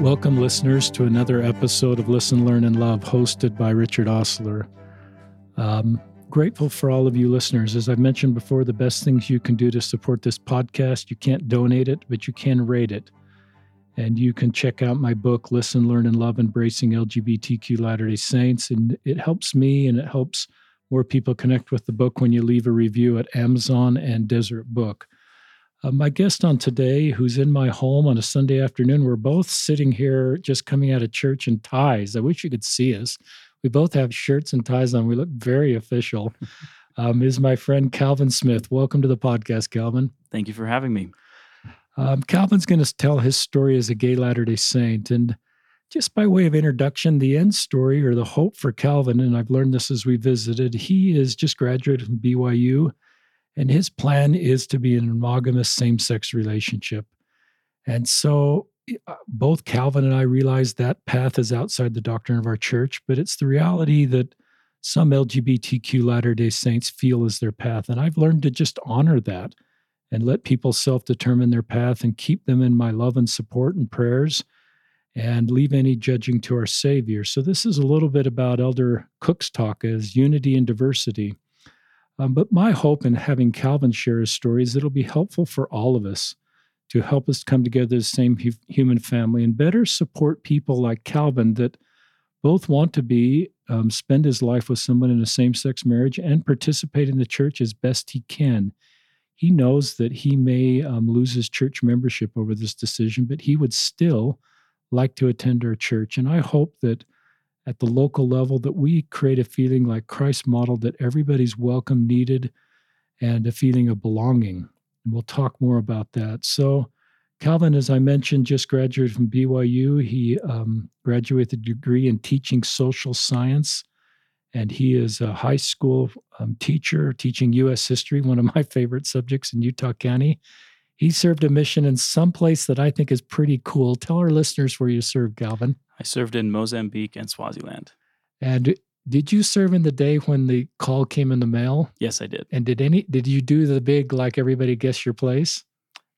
Welcome, listeners, to another episode of Listen, Learn, and Love, hosted by Richard Ostler. Um, grateful for all of you listeners. As I've mentioned before, the best things you can do to support this podcast, you can't donate it, but you can rate it. And you can check out my book, Listen, Learn, and Love Embracing LGBTQ Latter day Saints. And it helps me and it helps more people connect with the book when you leave a review at Amazon and Deseret Book. Uh, my guest on today, who's in my home on a Sunday afternoon, we're both sitting here just coming out of church in ties. I wish you could see us. We both have shirts and ties on. We look very official. Um, is my friend Calvin Smith. Welcome to the podcast, Calvin. Thank you for having me. Um, Calvin's going to tell his story as a gay Latter day Saint. And just by way of introduction, the end story or the hope for Calvin, and I've learned this as we visited, he is just graduated from BYU and his plan is to be an monogamous same sex relationship. And so uh, both Calvin and I realize that path is outside the doctrine of our church, but it's the reality that some LGBTQ Latter day Saints feel is their path. And I've learned to just honor that and let people self determine their path and keep them in my love and support and prayers and leave any judging to our Savior. So, this is a little bit about Elder Cook's talk as unity and diversity. Um, but my hope in having Calvin share his story is that it'll be helpful for all of us to help us come together as the same hu- human family and better support people like Calvin that both want to be, um, spend his life with someone in a same sex marriage and participate in the church as best he can. He knows that he may um, lose his church membership over this decision, but he would still like to attend our church. And I hope that at the local level that we create a feeling like Christ modeled that everybody's welcome, needed, and a feeling of belonging. And we'll talk more about that. So, Calvin, as I mentioned, just graduated from BYU. He um, graduated a degree in teaching social science, and he is a high school um, teacher teaching U.S. history, one of my favorite subjects in Utah County. He served a mission in some place that I think is pretty cool. Tell our listeners where you served, Calvin. I served in Mozambique and Swaziland. And did you serve in the day when the call came in the mail? Yes, I did. And did any did you do the big like everybody guess your place?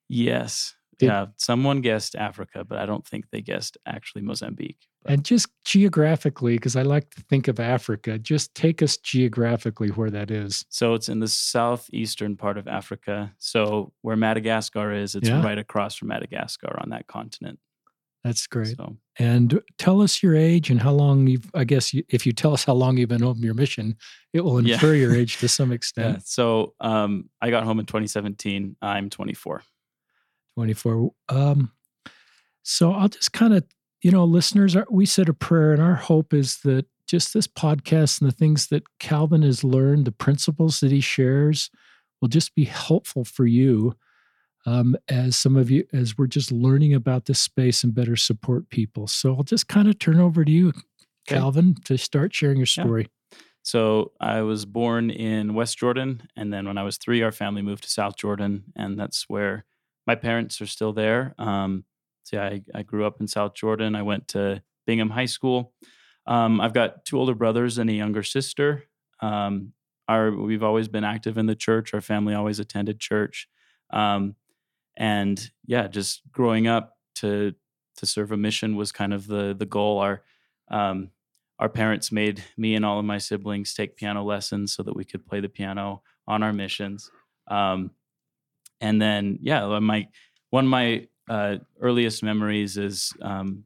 Yes. Did, yeah, someone guessed Africa, but I don't think they guessed actually Mozambique. But. And just geographically, because I like to think of Africa, just take us geographically where that is. So it's in the southeastern part of Africa. So where Madagascar is, it's yeah. right across from Madagascar on that continent. That's great. So, and tell us your age and how long you've, I guess, you, if you tell us how long you've been home your mission, it will infer yeah. your age to some extent. Yeah. So um, I got home in 2017. I'm 24. 24. Um, so I'll just kind of, you know, listeners, we said a prayer, and our hope is that just this podcast and the things that Calvin has learned, the principles that he shares, will just be helpful for you um, as some of you, as we're just learning about this space and better support people. So I'll just kind of turn over to you, Calvin, okay. to start sharing your story. Yeah. So I was born in West Jordan, and then when I was three, our family moved to South Jordan, and that's where my parents are still there. Um, so yeah, I, I, grew up in South Jordan. I went to Bingham High School. Um, I've got two older brothers and a younger sister. Um, our we've always been active in the church. Our family always attended church. Um, and yeah just growing up to to serve a mission was kind of the the goal. Our um, our parents made me and all of my siblings take piano lessons so that we could play the piano on our missions. Um, and then yeah my one of my uh, earliest memories is um,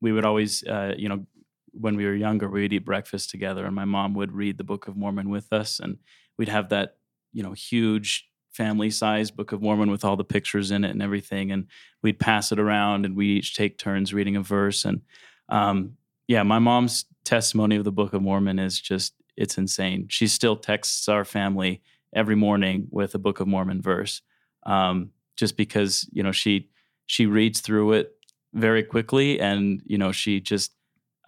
we would always uh, you know when we were younger we would eat breakfast together and my mom would read the book of mormon with us and we'd have that you know huge family size Book of Mormon with all the pictures in it and everything. And we'd pass it around and we each take turns reading a verse. And um, yeah, my mom's testimony of the Book of Mormon is just, it's insane. She still texts our family every morning with a Book of Mormon verse. Um, just because, you know, she, she reads through it very quickly and, you know, she just,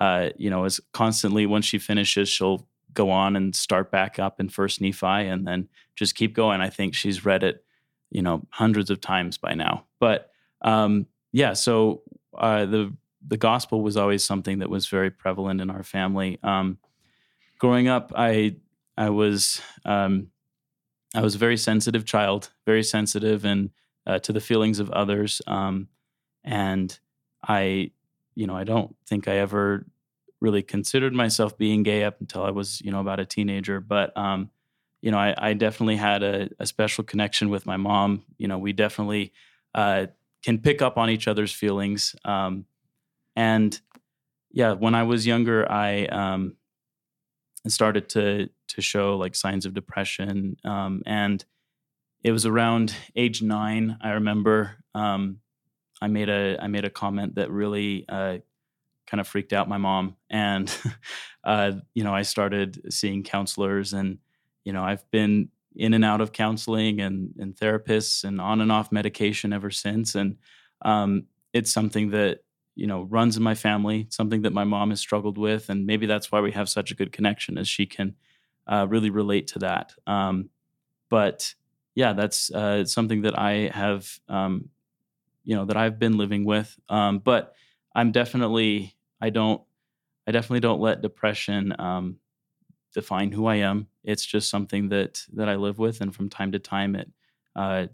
uh, you know, is constantly, when she finishes, she'll go on and start back up in First Nephi and then just keep going. I think she's read it, you know, hundreds of times by now. But um, yeah, so uh, the the gospel was always something that was very prevalent in our family. Um, growing up, I I was um, I was a very sensitive child, very sensitive and uh, to the feelings of others, um, and I you know, I don't think I ever really considered myself being gay up until I was, you know, about a teenager. But, um, you know, I, I definitely had a, a, special connection with my mom. You know, we definitely uh, can pick up on each other's feelings. Um, and yeah, when I was younger, I um, started to to show like signs of depression, um, and it was around age nine. I remember um, I made a I made a comment that really uh, kind of freaked out my mom, and uh, you know I started seeing counselors, and you know I've been in and out of counseling and and therapists and on and off medication ever since, and um, it's something that you know runs in my family, something that my mom has struggled with, and maybe that's why we have such a good connection, as she can uh, really relate to that. Um, but yeah, that's uh, something that I have, um, you know, that I've been living with. Um, but I'm definitely, I don't, I definitely don't let depression um, define who I am. It's just something that that I live with, and from time to time, it uh,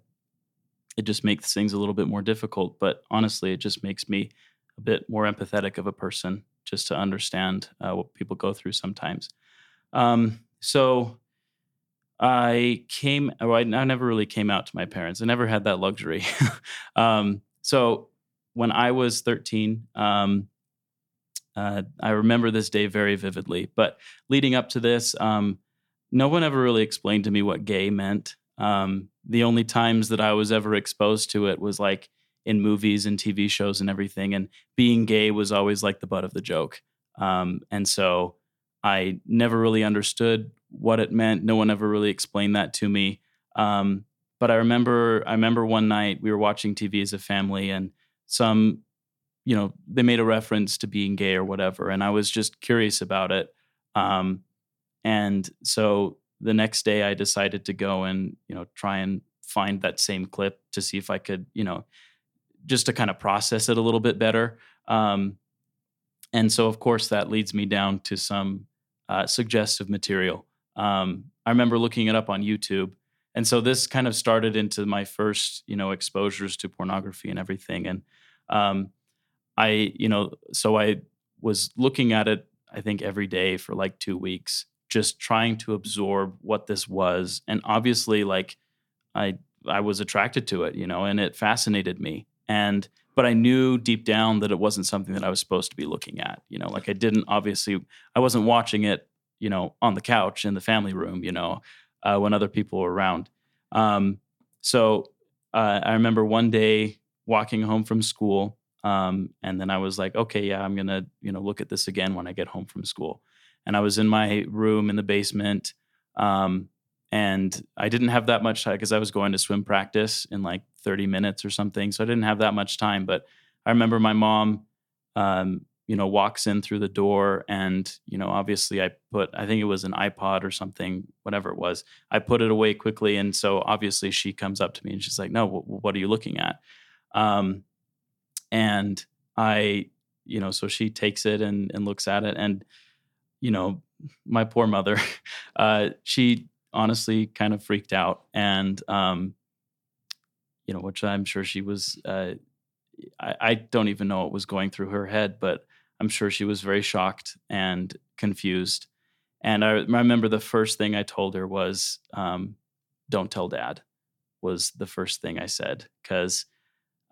it just makes things a little bit more difficult. But honestly, it just makes me a bit more empathetic of a person, just to understand uh, what people go through sometimes. Um, so I came, well, I, never really came out to my parents. I never had that luxury. um, so when I was 13, um, uh, I remember this day very vividly. But leading up to this, um, no one ever really explained to me what gay meant. Um, the only times that I was ever exposed to it was like in movies and TV shows and everything. And being gay was always like the butt of the joke. Um, and so I never really understood what it meant. No one ever really explained that to me. Um, but I remember, I remember one night we were watching TV as a family, and some, you know, they made a reference to being gay or whatever, and I was just curious about it. Um, and so the next day, I decided to go and you know try and find that same clip to see if I could, you know, just to kind of process it a little bit better. Um, and so, of course, that leads me down to some uh, suggestive material. Um, I remember looking it up on YouTube, and so this kind of started into my first, you know, exposures to pornography and everything. And um, I, you know, so I was looking at it, I think, every day for like two weeks, just trying to absorb what this was. And obviously, like, I I was attracted to it, you know, and it fascinated me. And but I knew deep down that it wasn't something that I was supposed to be looking at. You know, like I didn't obviously, I wasn't watching it, you know, on the couch in the family room, you know, uh, when other people were around. Um, so uh, I remember one day walking home from school, um, and then I was like, okay, yeah, I'm gonna, you know, look at this again when I get home from school. And I was in my room in the basement. Um, and I didn't have that much time because I was going to swim practice in like 30 minutes or something. So I didn't have that much time. But I remember my mom, um, you know, walks in through the door, and you know, obviously, I put I think it was an iPod or something, whatever it was. I put it away quickly, and so obviously, she comes up to me and she's like, "No, w- what are you looking at?" Um, and I, you know, so she takes it and and looks at it, and you know, my poor mother, uh, she honestly kind of freaked out and um, you know which i'm sure she was uh, I, I, don't even know what was going through her head but i'm sure she was very shocked and confused and i remember the first thing i told her was um, don't tell dad was the first thing i said because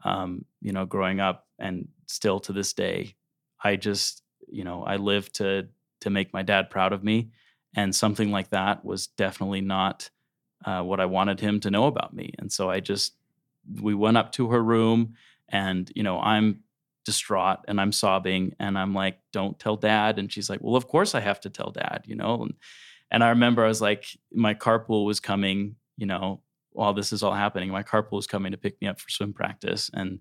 um, you know growing up and still to this day i just you know i live to to make my dad proud of me and something like that was definitely not uh, what I wanted him to know about me. And so I just, we went up to her room and, you know, I'm distraught and I'm sobbing and I'm like, don't tell dad. And she's like, well, of course I have to tell dad, you know? And, and I remember I was like, my carpool was coming, you know, while this is all happening, my carpool was coming to pick me up for swim practice. And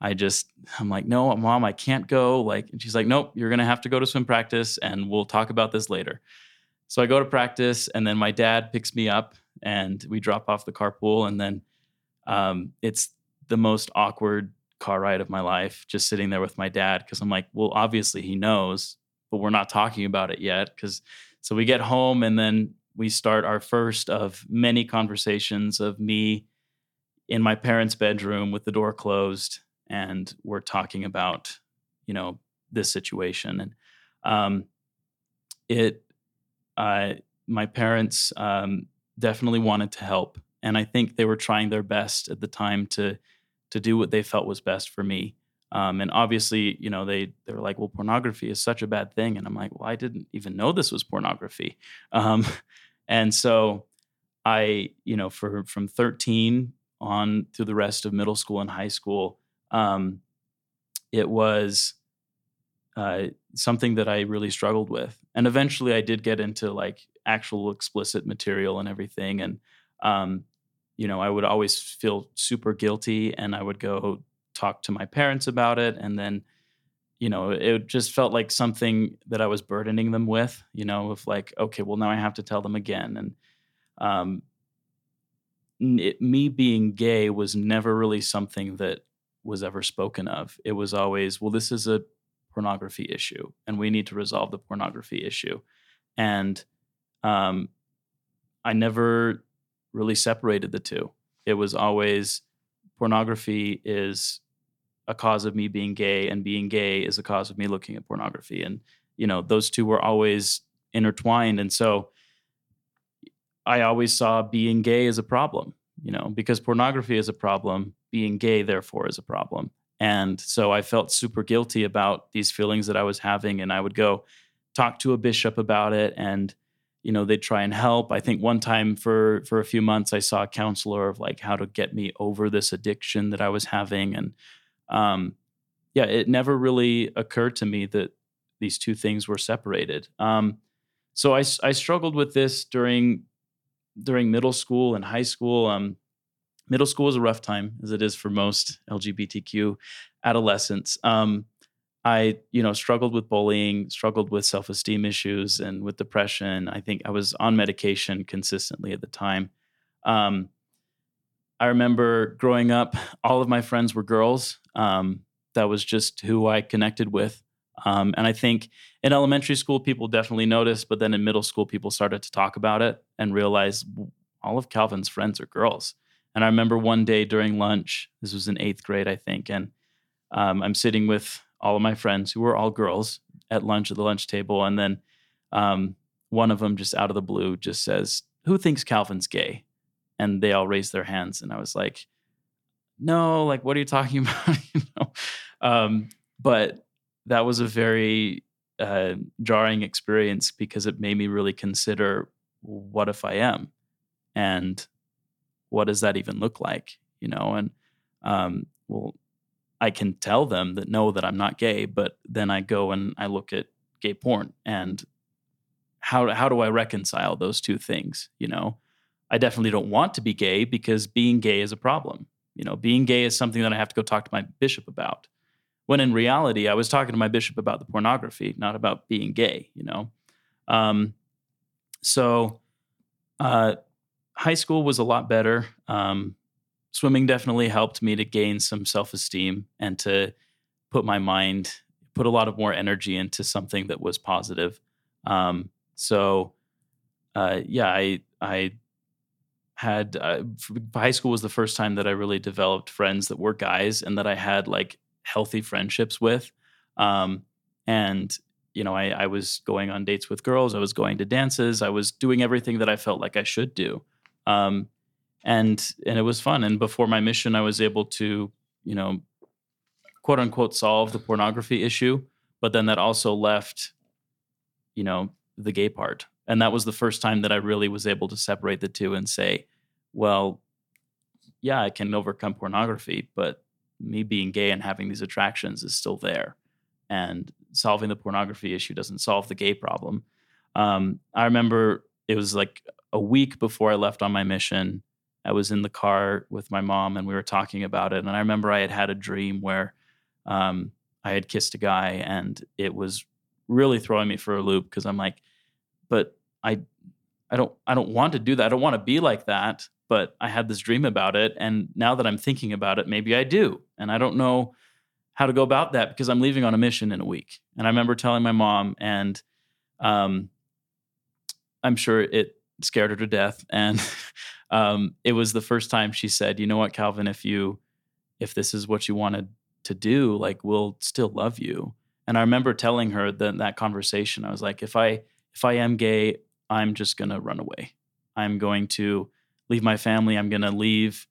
I just, I'm like, no, mom, I can't go. Like, and she's like, nope, you're going to have to go to swim practice and we'll talk about this later. So I go to practice, and then my dad picks me up, and we drop off the carpool, and then um, it's the most awkward car ride of my life, just sitting there with my dad because I'm like, well, obviously he knows, but we're not talking about it yet. Because so we get home, and then we start our first of many conversations of me in my parents' bedroom with the door closed, and we're talking about you know this situation. And um, it uh, my parents um, definitely wanted to help and i think they were trying their best at the time to to do what they felt was best for me um, and obviously you know they they were like well pornography is such a bad thing and i'm like well i didn't even know this was pornography um, and so i you know for from 13 on through the rest of middle school and high school um, it was uh, something that I really struggled with. And eventually I did get into like actual explicit material and everything. And, um, you know, I would always feel super guilty and I would go talk to my parents about it. And then, you know, it just felt like something that I was burdening them with, you know, of like, okay, well, now I have to tell them again. And, um, it, me being gay was never really something that was ever spoken of. It was always, well, this is a pornography issue, and we need to resolve the pornography issue. And um, I never really separated the two. It was always pornography is a cause of me being gay, and being gay is a cause of me looking at pornography. And you know, those two were always intertwined. And so I always saw being gay as a problem, you know, because pornography is a problem, being gay, therefore, is a problem. And so I felt super guilty about these feelings that I was having. And I would go talk to a bishop about it and you know they'd try and help i think one time for for a few months i saw a counselor of like how to get me over this addiction that i was having and um yeah it never really occurred to me that these two things were separated um so i i struggled with this during during middle school and high school um middle school was a rough time as it is for most lgbtq adolescents um I, you know, struggled with bullying, struggled with self-esteem issues and with depression. I think I was on medication consistently at the time. Um, I remember growing up, all of my friends were girls. Um, that was just who I connected with. Um, and I think in elementary school, people definitely noticed, but then in middle school, people started to talk about it and realize all of Calvin's friends are girls. And I remember one day during lunch, this was in eighth grade, I think, and um, I'm sitting with all of my friends who were all girls at lunch at the lunch table, and then um, one of them just out of the blue just says, "Who thinks Calvin's gay?" And they all raised their hands, and I was like, "No, like what are you talking about?" you know, um, but that was a very uh, jarring experience because it made me really consider what if I am, and what does that even look like, you know, and um, well, I can tell them that no, that I'm not gay, but then I go and I look at gay porn and how how do I reconcile those two things? You know, I definitely don't want to be gay because being gay is a problem. You know, being gay is something that I have to go talk to my bishop about. When in reality, I was talking to my bishop about the pornography, not about being gay. You know, um, so uh, high school was a lot better. Um, swimming definitely helped me to gain some self-esteem and to put my mind put a lot of more energy into something that was positive um, so uh, yeah i i had uh, high school was the first time that i really developed friends that were guys and that i had like healthy friendships with um, and you know I, I was going on dates with girls i was going to dances i was doing everything that i felt like i should do um, and and it was fun. And before my mission, I was able to, you know, quote unquote, solve the pornography issue. But then that also left, you know, the gay part, and that was the first time that I really was able to separate the two and say, well, yeah, I can overcome pornography, but me being gay and having these attractions is still there. And solving the pornography issue doesn't solve the gay problem. Um, I remember it was like a week before I left on my mission. I was in the car with my mom and we were talking about it. And I remember I had had a dream where um, I had kissed a guy and it was really throwing me for a loop because I'm like, but I, I don't, I don't want to do that. I don't want to be like that. But I had this dream about it, and now that I'm thinking about it, maybe I do, and I don't know how to go about that because I'm leaving on a mission in a week. And I remember telling my mom, and um, I'm sure it scared her to death. And um, it was the first time she said, "You know what, Calvin? If you, if this is what you want to to do, like we'll still love you. And I remember telling her that that conversation, I was like, if I if I am gay, I'm just gonna run away. I'm going to leave my family. I'm gonna leave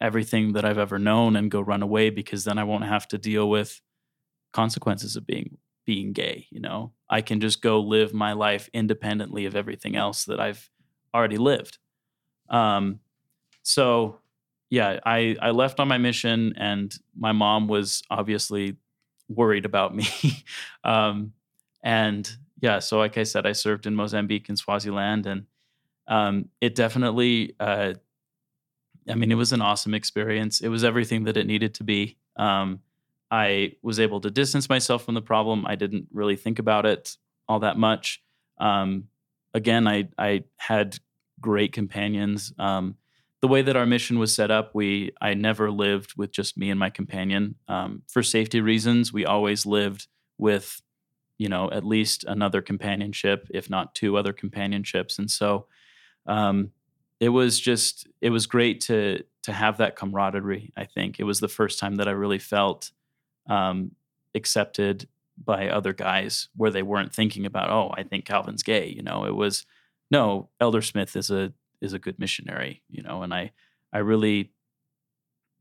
everything that I've ever known and go run away because then I won't have to deal with consequences of being being gay, you know. I can just go live my life independently of everything else that I've already lived. Um so yeah, I I left on my mission and my mom was obviously worried about me. um and yeah, so like I said, I served in Mozambique and Swaziland and um, it definitely uh, I mean, it was an awesome experience. It was everything that it needed to be. Um, I was able to distance myself from the problem. I didn't really think about it all that much. Um, again, I I had great companions. Um, the way that our mission was set up, we I never lived with just me and my companion. Um, for safety reasons, we always lived with, you know, at least another companionship, if not two other companionships. And so, um, it was just it was great to to have that camaraderie. I think it was the first time that I really felt um, accepted by other guys, where they weren't thinking about, oh, I think Calvin's gay. You know, it was no, Elder Smith is a is a good missionary. You know, and I I really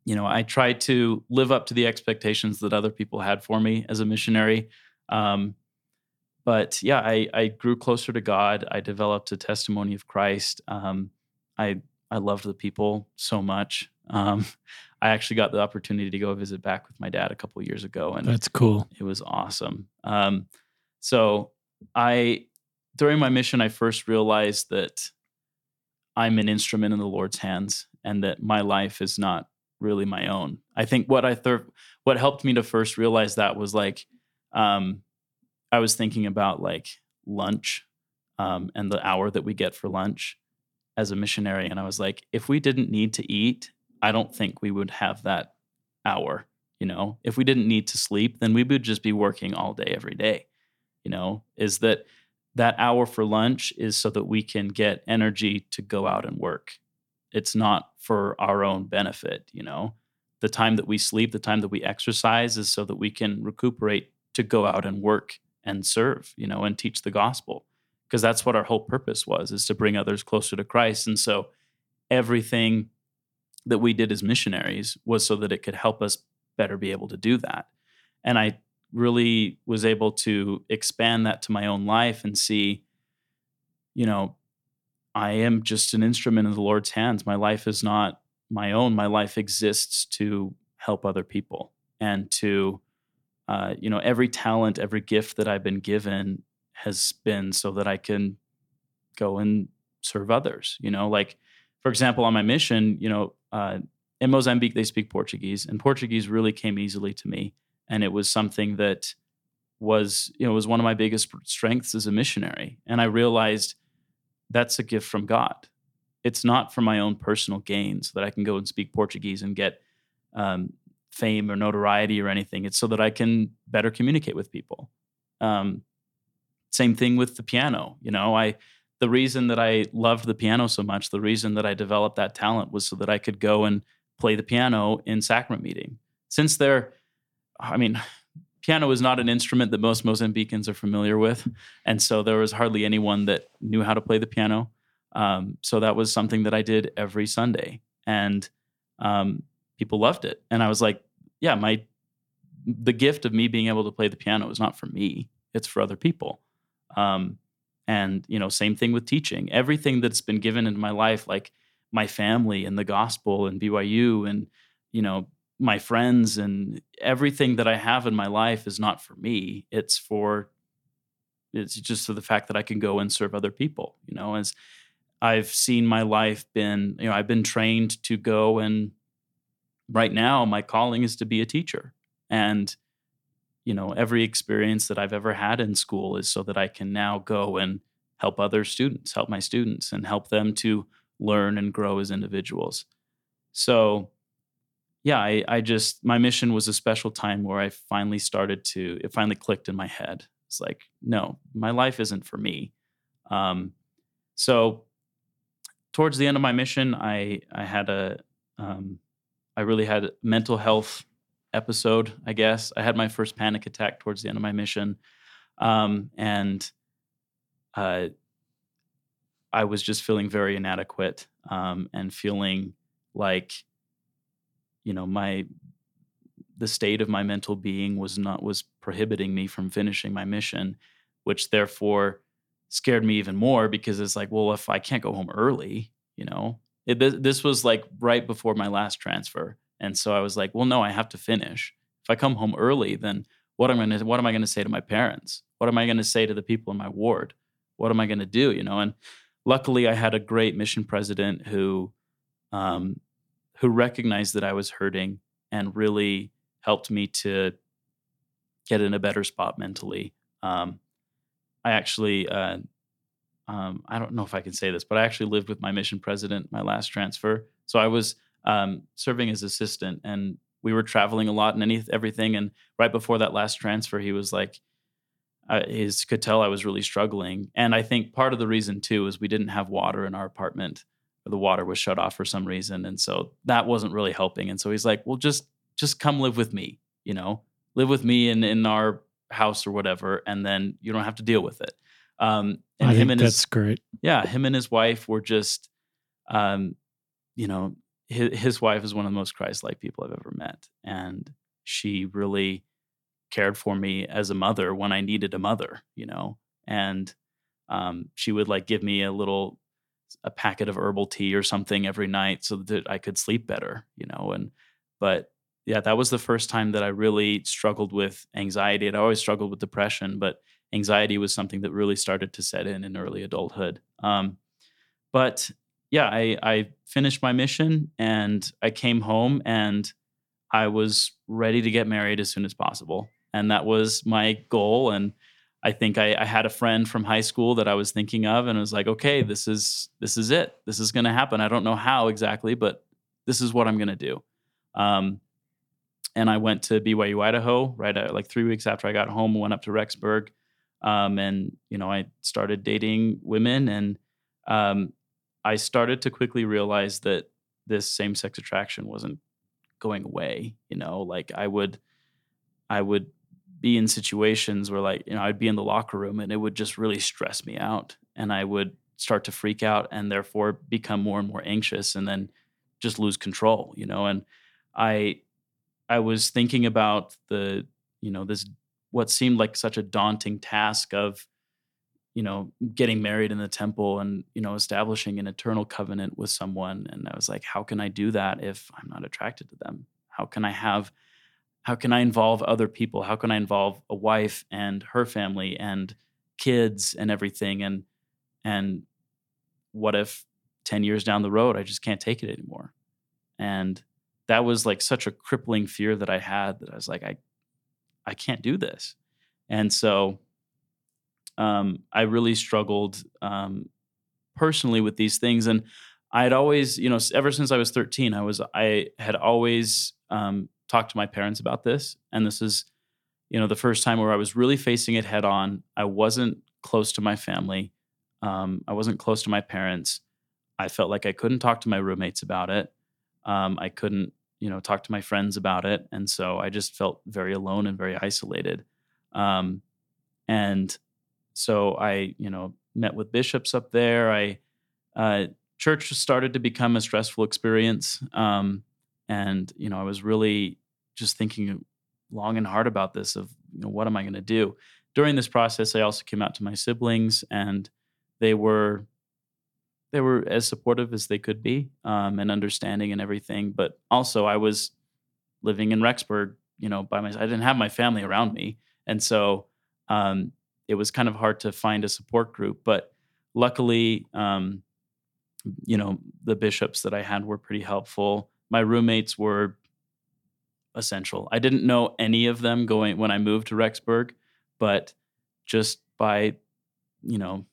you know, I tried to live up to the expectations that other people had for me as a missionary. Um, but yeah, I, I grew closer to God. I developed a testimony of Christ. Um, I I loved the people so much. Um, I actually got the opportunity to go visit back with my dad a couple years ago, and that's cool. It was awesome. Um, so I during my mission, I first realized that I'm an instrument in the Lord's hands, and that my life is not really my own. I think what I thought what helped me to first realize that was like um, I was thinking about like lunch um, and the hour that we get for lunch as a missionary and I was like, if we didn't need to eat, I don't think we would have that hour. You know, if we didn't need to sleep, then we would just be working all day, every day. You know, is that that hour for lunch is so that we can get energy to go out and work. It's not for our own benefit, you know. The time that we sleep, the time that we exercise is so that we can recuperate to go out and work and serve, you know, and teach the gospel because that's what our whole purpose was is to bring others closer to Christ. And so everything that we did as missionaries was so that it could help us better be able to do that. And I really was able to expand that to my own life and see, you know, I am just an instrument in the Lord's hands. My life is not my own. My life exists to help other people and to, uh, you know, every talent, every gift that I've been given has been so that I can go and serve others. You know, like for example, on my mission, you know, uh, in Mozambique they speak Portuguese, and Portuguese really came easily to me, and it was something that was you know was one of my biggest strengths as a missionary, and I realized that's a gift from God. It's not for my own personal gain, so that I can go and speak Portuguese and get um, fame or notoriety or anything. It's so that I can better communicate with people. Um, same thing with the piano. You know, I the reason that I loved the piano so much, the reason that I developed that talent was so that I could go and play the piano in sacrament meeting. Since they're, I mean, piano is not an instrument that most Mozambicans are familiar with, and so there was hardly anyone that knew how to play the piano. Um, so that was something that I did every Sunday, and um, people loved it. And I was like, yeah, my the gift of me being able to play the piano is not for me; it's for other people. Um, and you know, same thing with teaching. Everything that's been given in my life, like my family and the gospel and BYU and you know my friends and everything that I have in my life is not for me. It's for it's just for the fact that I can go and serve other people. You know, as I've seen my life been, you know, I've been trained to go and right now my calling is to be a teacher. And you know every experience that i've ever had in school is so that i can now go and help other students help my students and help them to learn and grow as individuals. So yeah I, I just my mission was a special time where i finally started to it finally clicked in my head. It's like no my life isn't for me. Um, so towards the end of my mission i i had a um, I really had a mental health episode, I guess. I had my first panic attack towards the end of my mission. Um, and uh, I was just feeling very inadequate um, and feeling like, you know, my the state of my mental being was not was prohibiting me from finishing my mission, which therefore scared me even more because it's like, well, if I can't go home early, you know, it, this was like right before my last transfer, and so I was like, well, no, I have to finish. If I come home early, then what am I going to what am I to say to my parents? What am I going to say to the people in my ward? What am I going to do? You know, and luckily I had a great mission president who um, who recognized that I was hurting and really helped me to get in a better spot mentally. Um, I actually, uh, um, I don't know if I can say this, but I actually lived with my mission president my last transfer. So I was um, serving as assistant, and we were traveling a lot and any everything. And right before that last transfer, he was like, uh, could tell I was really struggling. And I think part of the reason too is we didn't have water in our apartment. The water was shut off for some reason, and so that wasn't really helping. And so he's like, "Well, just just come live with me, you know, live with me in in our house or whatever, and then you don't have to deal with it." Um, and I him and that's his, great. Yeah, him and his wife were just, um, you know, his, his wife is one of the most Christ-like people I've ever met, and she really cared for me as a mother when I needed a mother, you know, and um, she would like give me a little a packet of herbal tea or something every night so that I could sleep better, you know, and but yeah, that was the first time that I really struggled with anxiety. I'd always struggled with depression, but anxiety was something that really started to set in in early adulthood. Um, but yeah, I, I finished my mission and I came home and I was ready to get married as soon as possible and that was my goal. And I think I, I, had a friend from high school that I was thinking of, and I was like, okay, this is this is it. This is going to happen. I don't know how exactly, but this is what I'm going to do. Um, and I went to BYU Idaho right at, like three weeks after I got home. Went up to Rexburg, um, and you know I started dating women, and um, I started to quickly realize that this same sex attraction wasn't going away. You know, like I would, I would be in situations where like you know I'd be in the locker room and it would just really stress me out and I would start to freak out and therefore become more and more anxious and then just lose control you know and I I was thinking about the you know this what seemed like such a daunting task of you know getting married in the temple and you know establishing an eternal covenant with someone and I was like how can I do that if I'm not attracted to them how can I have how can I involve other people? How can I involve a wife and her family and kids and everything? And and what if 10 years down the road I just can't take it anymore? And that was like such a crippling fear that I had that I was like, I I can't do this. And so um, I really struggled um, personally with these things. And I had always, you know, ever since I was 13, I was I had always um, talked to my parents about this. And this is, you know, the first time where I was really facing it head on. I wasn't close to my family. Um, I wasn't close to my parents. I felt like I couldn't talk to my roommates about it. Um, I couldn't, you know, talk to my friends about it. And so I just felt very alone and very isolated. Um, and so I, you know, met with bishops up there. I, uh, church started to become a stressful experience. Um, and you know i was really just thinking long and hard about this of you know what am i going to do during this process i also came out to my siblings and they were they were as supportive as they could be um, and understanding and everything but also i was living in rexburg you know by myself i didn't have my family around me and so um, it was kind of hard to find a support group but luckily um, you know the bishops that i had were pretty helpful my roommates were essential. I didn't know any of them going when I moved to Rexburg, but just by, you know,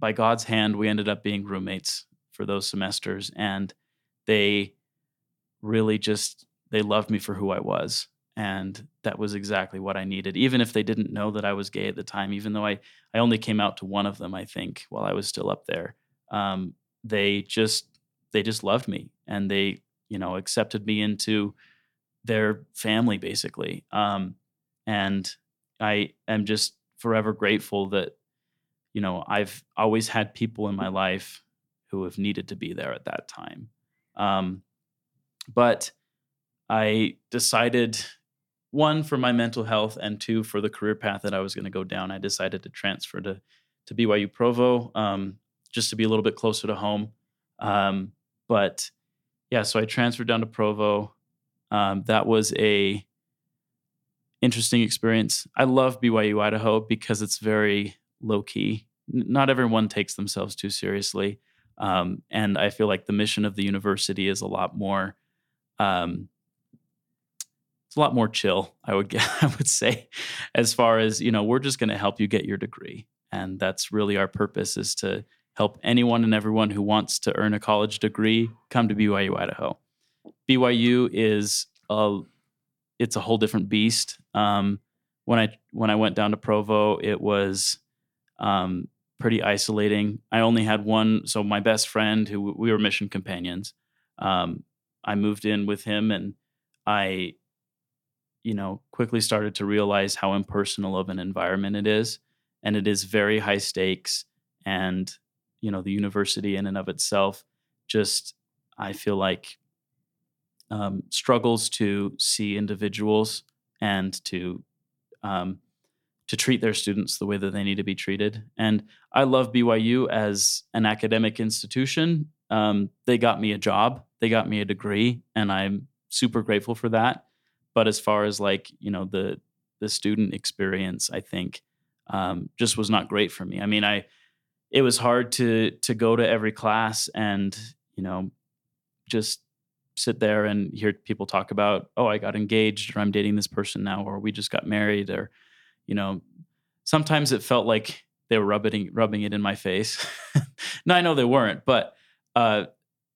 by God's hand, we ended up being roommates for those semesters. And they really just, they loved me for who I was. And that was exactly what I needed, even if they didn't know that I was gay at the time, even though I, I only came out to one of them, I think, while I was still up there. Um, they just, they just loved me and they you know, accepted me into their family basically. Um, and I am just forever grateful that you know I've always had people in my life who have needed to be there at that time. Um, but I decided one for my mental health and two for the career path that I was going to go down. I decided to transfer to to BYU Provo um, just to be a little bit closer to home. Um, but yeah, so I transferred down to Provo. Um, that was a interesting experience. I love BYU Idaho because it's very low key. Not everyone takes themselves too seriously, um, and I feel like the mission of the university is a lot more. Um, it's a lot more chill. I would I would say, as far as you know, we're just going to help you get your degree, and that's really our purpose is to help anyone and everyone who wants to earn a college degree come to BYU Idaho. BYU is a it's a whole different beast. Um, when I when I went down to Provo, it was um, pretty isolating. I only had one, so my best friend, who we were mission companions. Um, I moved in with him, and I, you know, quickly started to realize how impersonal of an environment it is, and it is very high stakes. And you know, the university in and of itself, just I feel like um, struggles to see individuals and to um, to treat their students the way that they need to be treated. And I love BYU as an academic institution. Um, they got me a job, they got me a degree, and I'm super grateful for that. But as far as like you know the the student experience, I think um, just was not great for me. I mean, I it was hard to to go to every class and you know just sit there and hear people talk about, oh, I got engaged or I'm dating this person now or we just got married or, you know, sometimes it felt like they were rubbing rubbing it in my face. no, I know they weren't, but uh,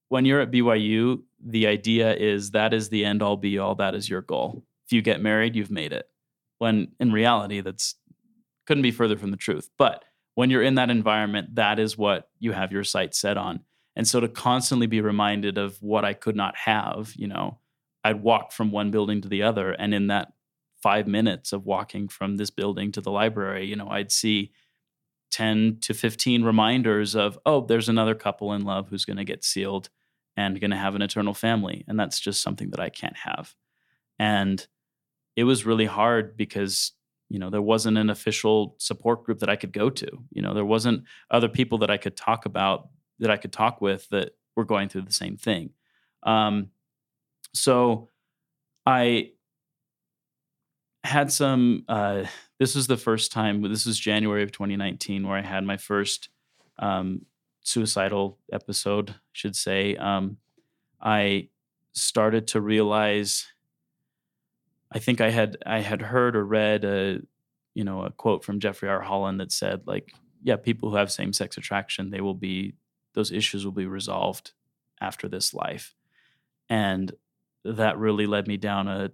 when you're at BYU, the idea is that is the end all be all. That is your goal. If you get married, you've made it. When in reality, that's couldn't be further from the truth. But when you're in that environment, that is what you have your sights set on. And so to constantly be reminded of what I could not have, you know, I'd walk from one building to the other. And in that five minutes of walking from this building to the library, you know, I'd see 10 to 15 reminders of, oh, there's another couple in love who's going to get sealed and going to have an eternal family. And that's just something that I can't have. And it was really hard because, you know, there wasn't an official support group that I could go to. You know, there wasn't other people that I could talk about that I could talk with that were going through the same thing. Um, so I had some. Uh, this was the first time. This was January of 2019 where I had my first um, suicidal episode. Should say. Um, I started to realize. I think I had I had heard or read a you know a quote from Jeffrey R. Holland that said like yeah people who have same sex attraction they will be those issues will be resolved after this life. And that really led me down a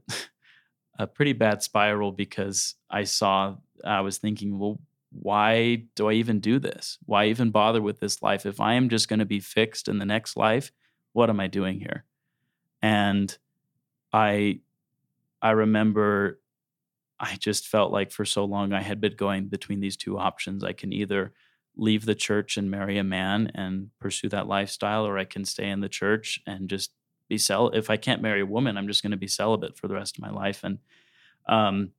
a pretty bad spiral because I saw I was thinking, well, why do I even do this? Why even bother with this life? If I am just going to be fixed in the next life, what am I doing here? And I I remember I just felt like for so long I had been going between these two options. I can either leave the church and marry a man and pursue that lifestyle, or I can stay in the church and just be cel. If I can't marry a woman, I'm just going to be celibate for the rest of my life. And um,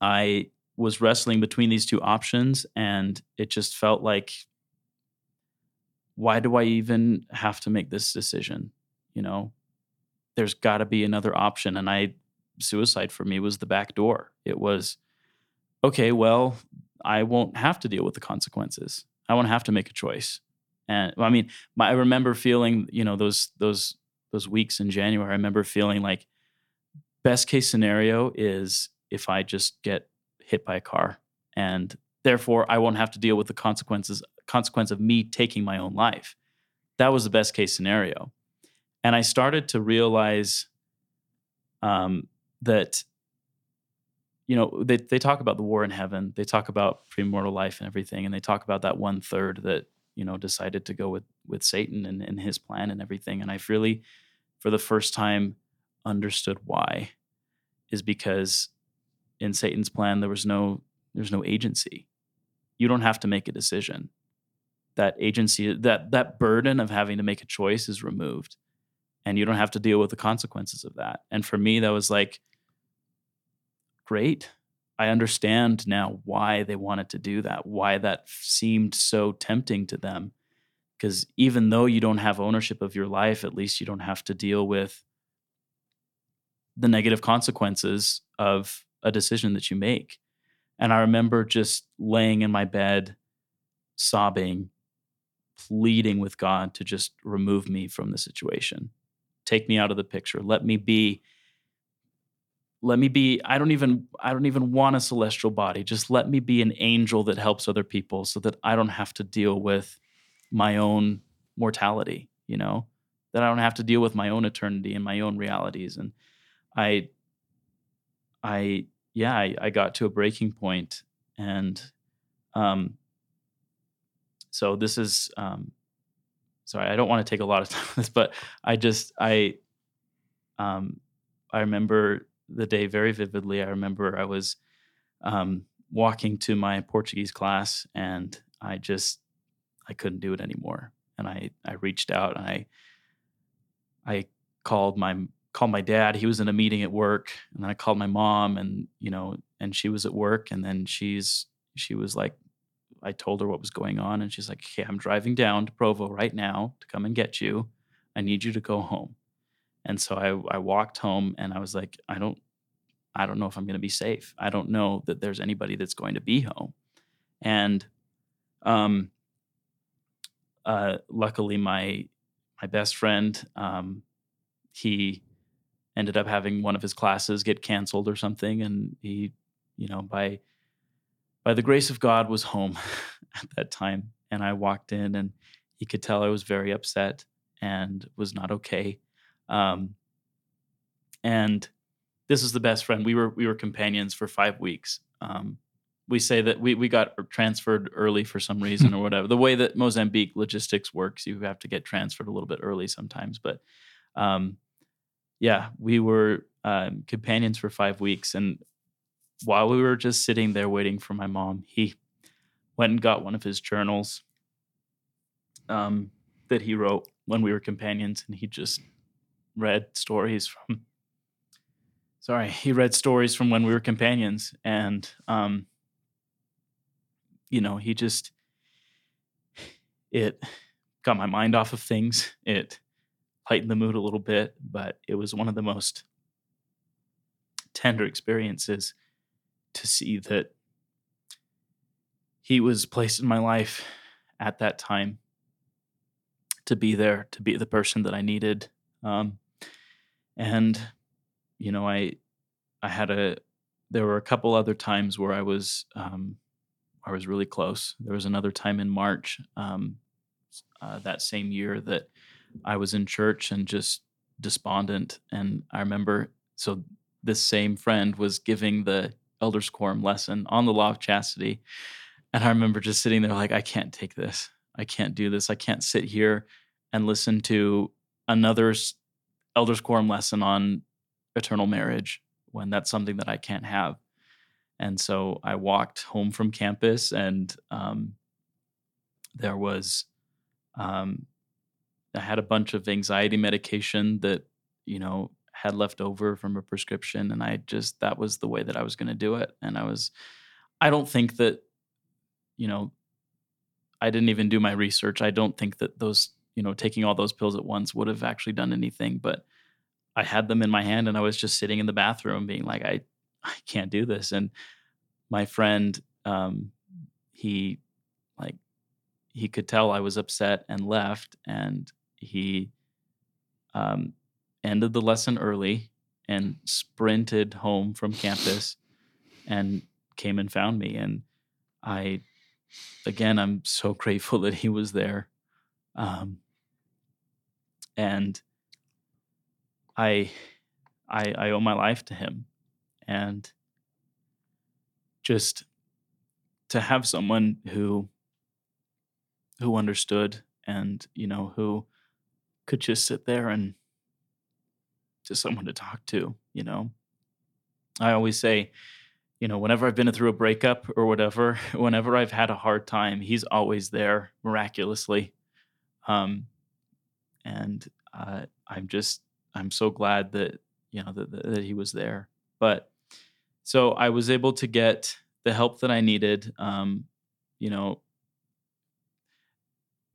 I was wrestling between these two options, and it just felt like, why do I even have to make this decision? You know, there's got to be another option. And I, suicide for me was the back door. It was, okay, well, I won't have to deal with the consequences. I won't have to make a choice. And I mean, my, I remember feeling, you know, those those those weeks in January. I remember feeling like best case scenario is if I just get hit by a car, and therefore I won't have to deal with the consequences consequence of me taking my own life. That was the best case scenario, and I started to realize um, that you know, they, they talk about the war in heaven. They talk about premortal life and everything. And they talk about that one third that, you know, decided to go with, with Satan and, and his plan and everything. And I've really, for the first time, understood why is because in Satan's plan there was no there's no agency. You don't have to make a decision. That agency that that burden of having to make a choice is removed and you don't have to deal with the consequences of that. And for me that was like great. I understand now why they wanted to do that, why that seemed so tempting to them. Because even though you don't have ownership of your life, at least you don't have to deal with the negative consequences of a decision that you make. And I remember just laying in my bed, sobbing, pleading with God to just remove me from the situation. Take me out of the picture. Let me be let me be I don't even I don't even want a celestial body. Just let me be an angel that helps other people so that I don't have to deal with my own mortality, you know? That I don't have to deal with my own eternity and my own realities and I I yeah, I, I got to a breaking point and um so this is um sorry, I don't want to take a lot of time on this, but I just I um I remember the day very vividly. I remember I was um walking to my Portuguese class and I just I couldn't do it anymore. And I I reached out and I I called my called my dad. He was in a meeting at work, and then I called my mom, and you know, and she was at work, and then she's she was like, I told her what was going on, and she's like, "Okay, I'm driving down to Provo right now to come and get you. I need you to go home." And so I I walked home, and I was like, I don't I don't know if I'm going to be safe. I don't know that there's anybody that's going to be home, and um. Uh, luckily, my my best friend, um, he ended up having one of his classes get canceled or something and he you know by by the grace of god was home at that time and i walked in and he could tell i was very upset and was not okay um, and this is the best friend we were we were companions for five weeks um, we say that we, we got transferred early for some reason or whatever the way that mozambique logistics works you have to get transferred a little bit early sometimes but um, yeah, we were um, companions for five weeks. And while we were just sitting there waiting for my mom, he went and got one of his journals um, that he wrote when we were companions. And he just read stories from, sorry, he read stories from when we were companions. And, um, you know, he just, it got my mind off of things. It, heighten the mood a little bit, but it was one of the most tender experiences to see that he was placed in my life at that time to be there, to be the person that I needed. Um, and you know, I I had a there were a couple other times where I was um, I was really close. There was another time in March um, uh, that same year that I was in church and just despondent. And I remember, so this same friend was giving the elders quorum lesson on the law of chastity. And I remember just sitting there like, I can't take this. I can't do this. I can't sit here and listen to another elders quorum lesson on eternal marriage when that's something that I can't have. And so I walked home from campus, and um, there was um, I had a bunch of anxiety medication that, you know, had left over from a prescription. And I just, that was the way that I was going to do it. And I was, I don't think that, you know, I didn't even do my research. I don't think that those, you know, taking all those pills at once would have actually done anything. But I had them in my hand and I was just sitting in the bathroom being like, I, I can't do this. And my friend, um, he like, he could tell I was upset and left. And he um, ended the lesson early and sprinted home from campus and came and found me. And I, again, I'm so grateful that he was there. Um, and I, I, I owe my life to him. And just to have someone who, who understood and, you know, who, could just sit there and just someone to talk to, you know. I always say, you know, whenever I've been through a breakup or whatever, whenever I've had a hard time, he's always there miraculously. Um, and uh, I'm just, I'm so glad that, you know, that, that he was there. But so I was able to get the help that I needed. Um, you know,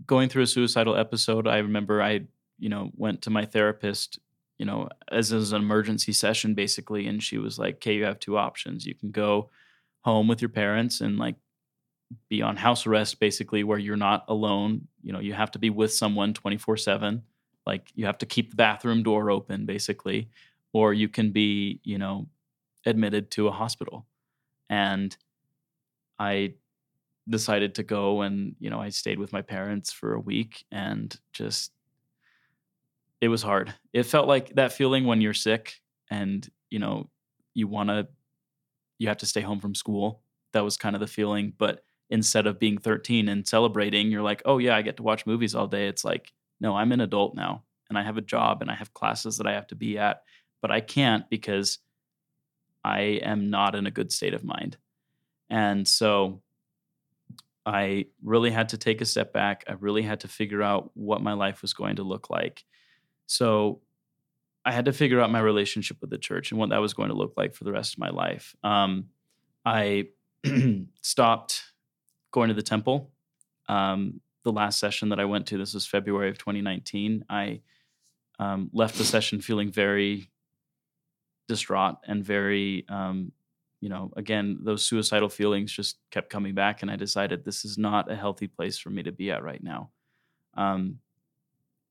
going through a suicidal episode, I remember I, you know, went to my therapist, you know, as, as an emergency session basically. And she was like, okay, you have two options. You can go home with your parents and like be on house arrest basically where you're not alone. You know, you have to be with someone 24 7. Like you have to keep the bathroom door open basically. Or you can be, you know, admitted to a hospital. And I decided to go and, you know, I stayed with my parents for a week and just it was hard. It felt like that feeling when you're sick and, you know, you want to you have to stay home from school. That was kind of the feeling, but instead of being 13 and celebrating, you're like, "Oh yeah, I get to watch movies all day." It's like, "No, I'm an adult now and I have a job and I have classes that I have to be at, but I can't because I am not in a good state of mind. And so I really had to take a step back. I really had to figure out what my life was going to look like. So I had to figure out my relationship with the church and what that was going to look like for the rest of my life. Um, I stopped going to the temple. Um, the last session that I went to, this was February of 2019. I um, left the session feeling very distraught and very um, you know again those suicidal feelings just kept coming back and i decided this is not a healthy place for me to be at right now um,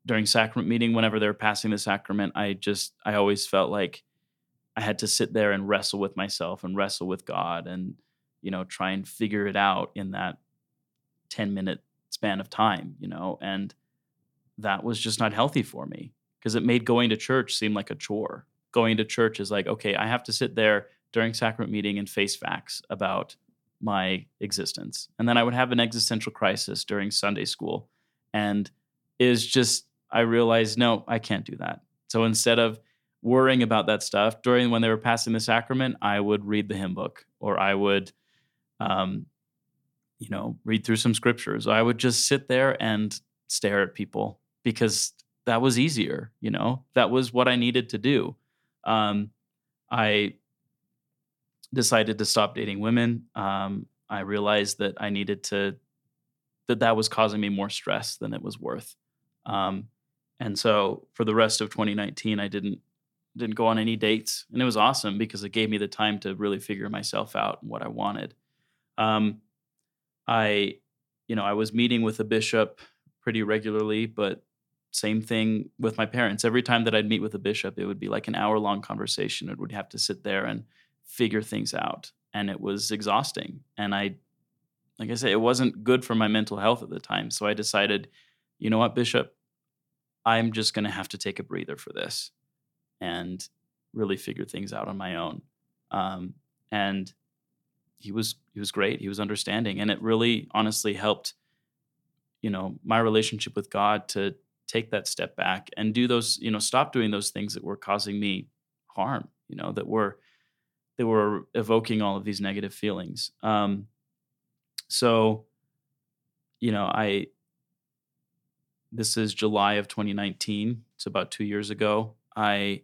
during sacrament meeting whenever they were passing the sacrament i just i always felt like i had to sit there and wrestle with myself and wrestle with god and you know try and figure it out in that 10 minute span of time you know and that was just not healthy for me because it made going to church seem like a chore going to church is like, okay, I have to sit there during sacrament meeting and face facts about my existence. And then I would have an existential crisis during Sunday school. And is just, I realized, no, I can't do that. So instead of worrying about that stuff during when they were passing the sacrament, I would read the hymn book or I would, um, you know, read through some scriptures. I would just sit there and stare at people because that was easier, you know, that was what I needed to do um, I decided to stop dating women. Um, I realized that I needed to that that was causing me more stress than it was worth. Um, and so for the rest of 2019, I didn't didn't go on any dates, and it was awesome because it gave me the time to really figure myself out and what I wanted. Um, I, you know, I was meeting with a bishop pretty regularly, but same thing with my parents. Every time that I'd meet with a bishop, it would be like an hour long conversation. It would have to sit there and figure things out. And it was exhausting. And I, like I said, it wasn't good for my mental health at the time. So I decided, you know what, Bishop, I'm just going to have to take a breather for this and really figure things out on my own. Um, and he was he was great. He was understanding, and it really, honestly, helped. You know, my relationship with God to take that step back and do those you know stop doing those things that were causing me harm you know that were that were evoking all of these negative feelings um so you know i this is july of 2019 it's about two years ago i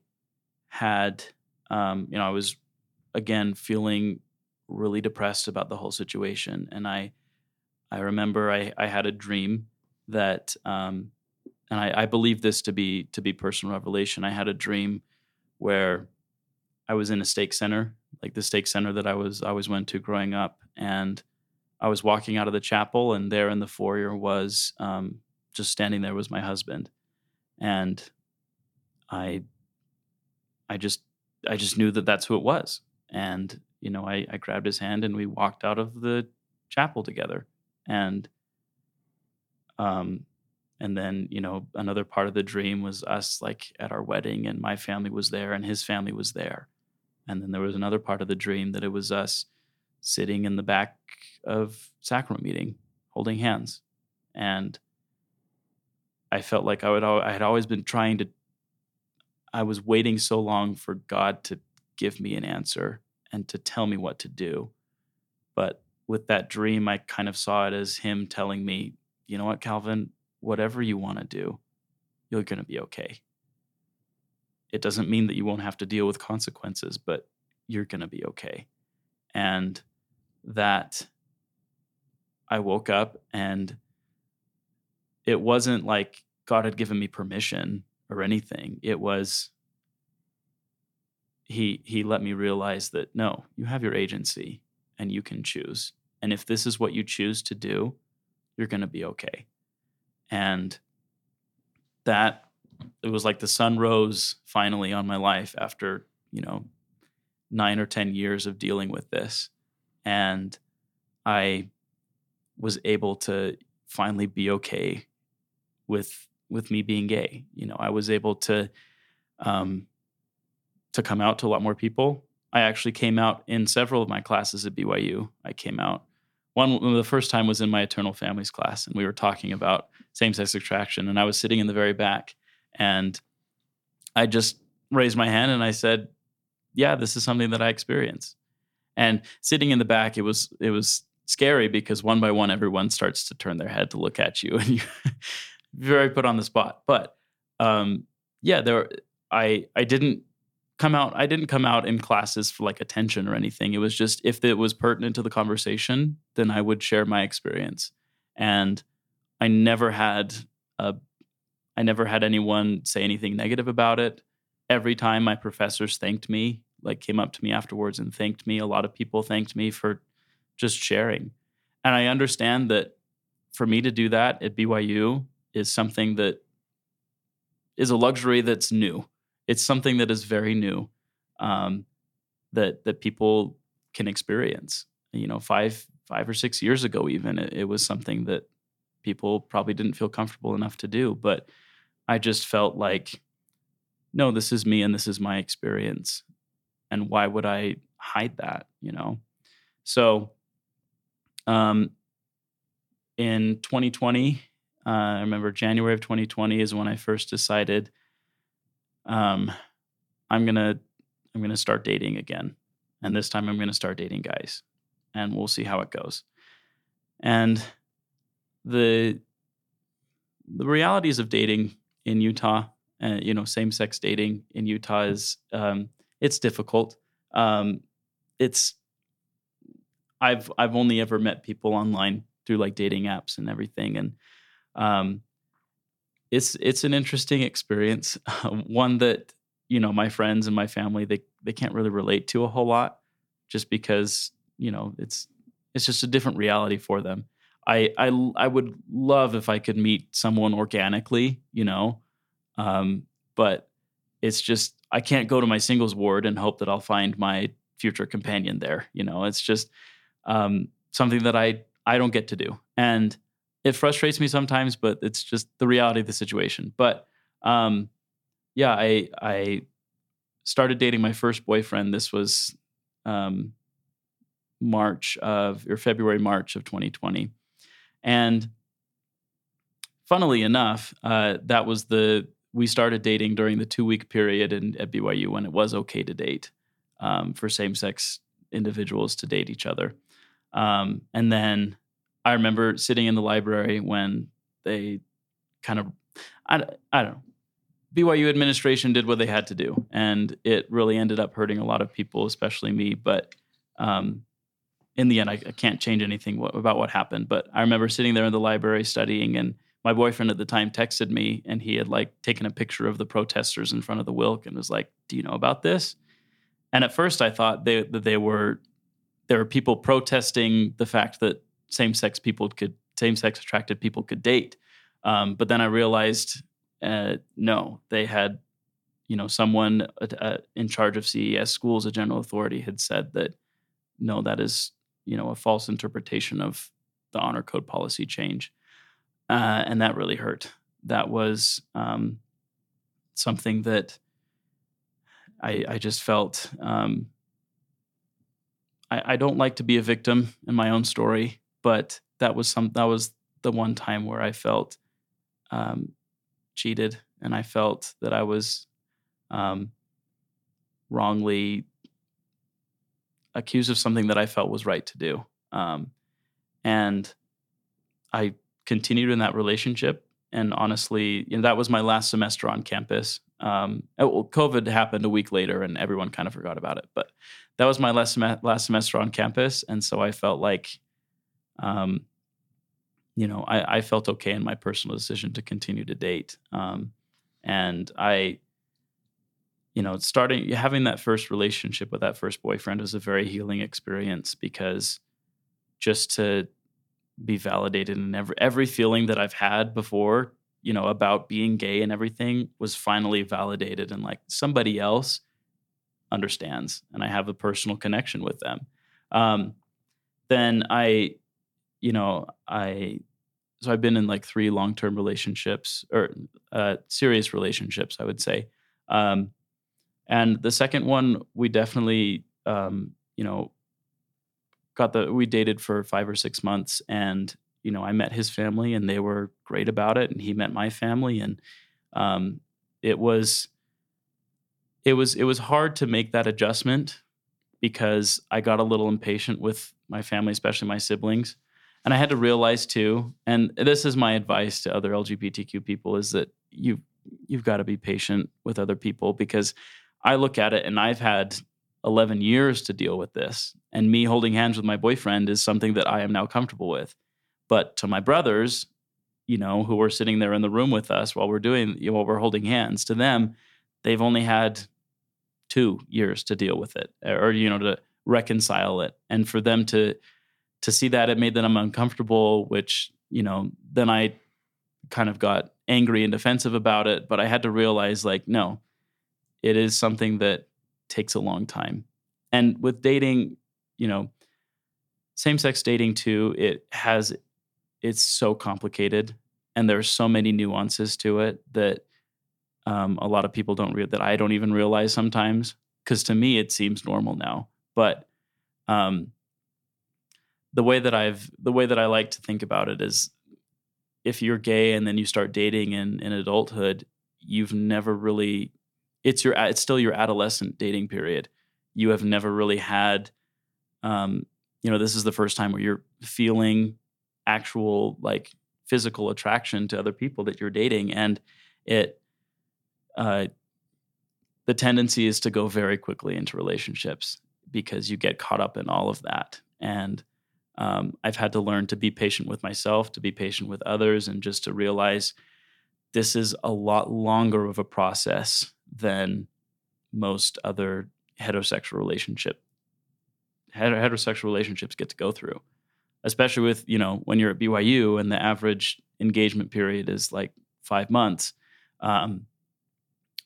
had um you know i was again feeling really depressed about the whole situation and i i remember i i had a dream that um and I, I believe this to be to be personal revelation. I had a dream where I was in a stake center, like the stake center that I was always went to growing up, and I was walking out of the chapel, and there in the foyer was um, just standing there was my husband, and I, I just I just knew that that's who it was, and you know I, I grabbed his hand and we walked out of the chapel together, and um, and then you know another part of the dream was us like at our wedding and my family was there and his family was there. And then there was another part of the dream that it was us sitting in the back of sacrament meeting holding hands. And i felt like i would i had always been trying to I was waiting so long for God to give me an answer and to tell me what to do. But with that dream, I kind of saw it as Him telling me, you know what, Calvin, whatever you want to do, you're going to be okay. It doesn't mean that you won't have to deal with consequences, but you're going to be okay. And that I woke up and it wasn't like God had given me permission or anything. It was he he let me realize that no, you have your agency and you can choose. And if this is what you choose to do, you're going to be okay. And that it was like the sun rose finally on my life after, you know, 9 or 10 years of dealing with this. And I was able to finally be okay with with me being gay. You know, I was able to um, to come out to a lot more people. I actually came out in several of my classes at BYU. I came out. One the first time was in my eternal families class, and we were talking about same sex attraction. And I was sitting in the very back, and I just raised my hand and I said, "Yeah, this is something that I experience." And sitting in the back, it was it was scary because one by one, everyone starts to turn their head to look at you, and you're very put on the spot. But um, yeah, there I I didn't come out I didn't come out in classes for like attention or anything. It was just if it was pertinent to the conversation, then I would share my experience. And I never had a I never had anyone say anything negative about it. Every time my professors thanked me, like came up to me afterwards and thanked me. A lot of people thanked me for just sharing. And I understand that for me to do that at BYU is something that is a luxury that's new. It's something that is very new um, that that people can experience. You know, five five or six years ago, even it, it was something that people probably didn't feel comfortable enough to do. But I just felt like, no, this is me and this is my experience, and why would I hide that? You know, so um, in 2020 uh, I remember January of 2020 is when I first decided um, I'm gonna I'm gonna start dating again, and this time I'm gonna start dating guys, and we'll see how it goes. And the the realities of dating in Utah, uh, you know, same sex dating in Utah is um, it's difficult. Um, it's I've I've only ever met people online through like dating apps and everything, and um, it's it's an interesting experience, one that you know my friends and my family they they can't really relate to a whole lot, just because you know it's it's just a different reality for them. I I I would love if I could meet someone organically, you know, um, but it's just I can't go to my singles ward and hope that I'll find my future companion there. You know, it's just um, something that I I don't get to do, and it frustrates me sometimes, but it's just the reality of the situation. But um, yeah, I I started dating my first boyfriend. This was um, March of or February March of 2020, and funnily enough, uh, that was the we started dating during the two week period in, at BYU when it was okay to date um, for same sex individuals to date each other. Um, and then I remember sitting in the library when they kind of, I, I don't know, BYU administration did what they had to do, and it really ended up hurting a lot of people, especially me. But um, in the end, I, I, can't change anything w- about what happened. But I remember sitting there in the library studying, and my boyfriend at the time texted me, and he had like taken a picture of the protesters in front of the Wilk, and was like, "Do you know about this?" And at first, I thought they, that they were there were people protesting the fact that same sex people could same sex attracted people could date. Um, but then I realized uh, no, they had you know someone uh, in charge of CES schools, a general authority, had said that no, that is you know a false interpretation of the honor code policy change, uh, and that really hurt. That was um, something that I, I just felt. Um, I, I don't like to be a victim in my own story, but that was some that was the one time where I felt um, cheated and I felt that I was um, wrongly accused of something that I felt was right to do. Um, and I continued in that relationship. And honestly, you know, that was my last semester on campus. Um, oh, well, COVID happened a week later, and everyone kind of forgot about it. But that was my last sem- last semester on campus, and so I felt like, um, you know, I, I, felt okay in my personal decision to continue to date. Um, and I, you know, starting having that first relationship with that first boyfriend was a very healing experience because just to be validated in every every feeling that I've had before, you know, about being gay and everything was finally validated and like somebody else understands and I have a personal connection with them. Um, then I, you know, I so I've been in like three long term relationships or uh, serious relationships, I would say. Um, and the second one, we definitely, um, you know, got the we dated for five or six months, and you know, I met his family, and they were great about it, and he met my family, and um, it was, it was, it was hard to make that adjustment because I got a little impatient with my family, especially my siblings and I had to realize too, and this is my advice to other LGBTQ people, is that you you've got to be patient with other people because I look at it and I've had 11 years to deal with this, and me holding hands with my boyfriend is something that I am now comfortable with. But to my brothers, you know, who were sitting there in the room with us while we're doing you know, while we're holding hands, to them, they've only had two years to deal with it, or you know, to reconcile it, and for them to to see that it made them uncomfortable, which, you know, then I kind of got angry and defensive about it. But I had to realize, like, no, it is something that takes a long time. And with dating, you know, same sex dating too, it has, it's so complicated and there's so many nuances to it that um, a lot of people don't read that I don't even realize sometimes. Cause to me, it seems normal now. But um, the way that I've the way that I like to think about it is if you're gay and then you start dating in in adulthood, you've never really it's your it's still your adolescent dating period. You have never really had um you know, this is the first time where you're feeling actual like physical attraction to other people that you're dating and it uh the tendency is to go very quickly into relationships because you get caught up in all of that and um, I've had to learn to be patient with myself, to be patient with others, and just to realize this is a lot longer of a process than most other heterosexual relationship heterosexual relationships get to go through especially with you know when you're at byu and the average engagement period is like five months um,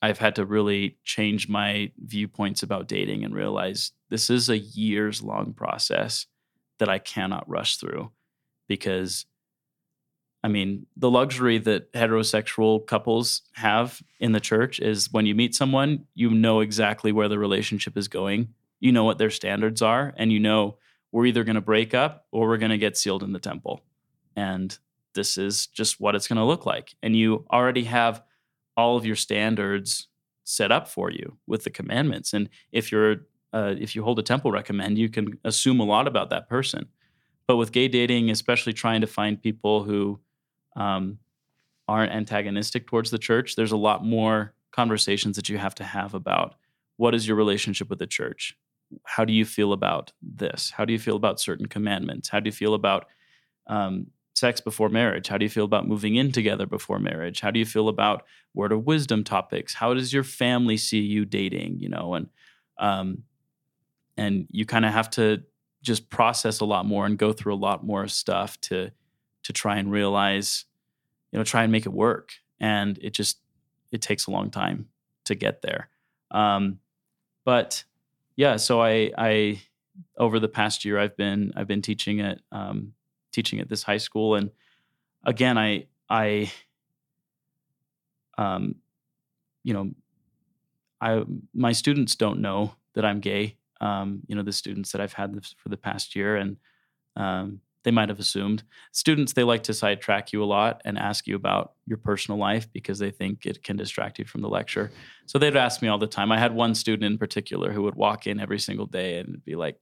i've had to really change my viewpoints about dating and realize this is a years long process that I cannot rush through because I mean, the luxury that heterosexual couples have in the church is when you meet someone, you know exactly where the relationship is going. You know what their standards are, and you know we're either going to break up or we're going to get sealed in the temple. And this is just what it's going to look like. And you already have all of your standards set up for you with the commandments. And if you're uh, if you hold a temple recommend, you can assume a lot about that person. But with gay dating, especially trying to find people who um, aren't antagonistic towards the church, there's a lot more conversations that you have to have about what is your relationship with the church? How do you feel about this? How do you feel about certain commandments? How do you feel about um, sex before marriage? How do you feel about moving in together before marriage? How do you feel about word of wisdom topics? How does your family see you dating? You know, and um, and you kind of have to just process a lot more and go through a lot more stuff to to try and realize you know try and make it work. And it just it takes a long time to get there. Um, but yeah so i i over the past year i've been i've been teaching at um, teaching at this high school. And again i i um you know i my students don't know that i'm gay um, you know, the students that I've had for the past year, and um, they might have assumed. Students, they like to sidetrack you a lot and ask you about your personal life because they think it can distract you from the lecture. So they'd ask me all the time. I had one student in particular who would walk in every single day and be like,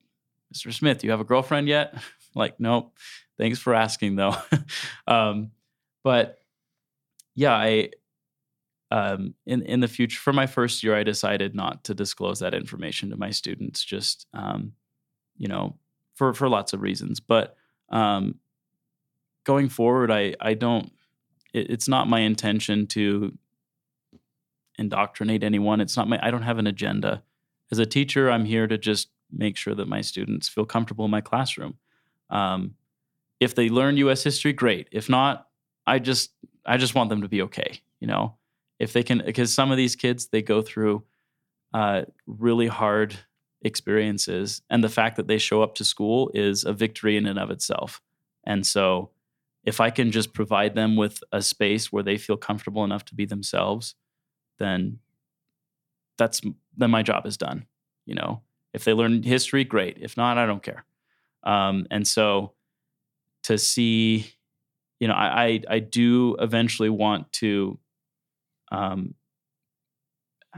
Mr. Smith, do you have a girlfriend yet? like, nope. Thanks for asking though. um, but yeah, I um, in in the future for my first year, I decided not to disclose that information to my students. Just um, you know, for for lots of reasons. But um, going forward, I I don't. It, it's not my intention to indoctrinate anyone. It's not my. I don't have an agenda. As a teacher, I'm here to just make sure that my students feel comfortable in my classroom. Um, if they learn U.S. history, great. If not, I just I just want them to be okay. You know, if they can because some of these kids they go through uh, really hard experiences and the fact that they show up to school is a victory in and of itself. And so if i can just provide them with a space where they feel comfortable enough to be themselves then that's then my job is done you know? If they learn history great. If not i don't care. Um, and so to see you know I, I i do eventually want to um,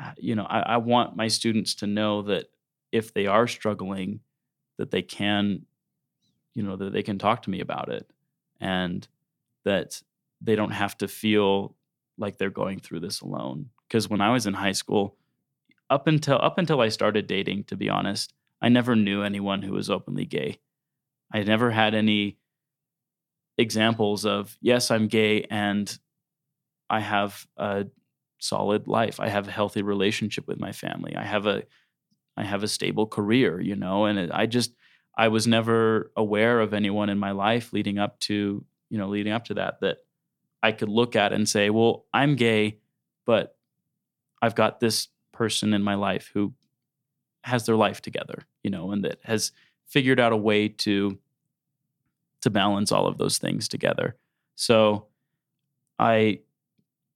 uh, you know, I, I want my students to know that if they are struggling, that they can, you know, that they can talk to me about it, and that they don't have to feel like they're going through this alone. Because when I was in high school, up until up until I started dating, to be honest, I never knew anyone who was openly gay. I never had any examples of yes, I'm gay and I have a solid life. I have a healthy relationship with my family. I have a I have a stable career, you know, and it, I just I was never aware of anyone in my life leading up to, you know, leading up to that that I could look at and say, "Well, I'm gay, but I've got this person in my life who has their life together, you know, and that has figured out a way to to balance all of those things together." So I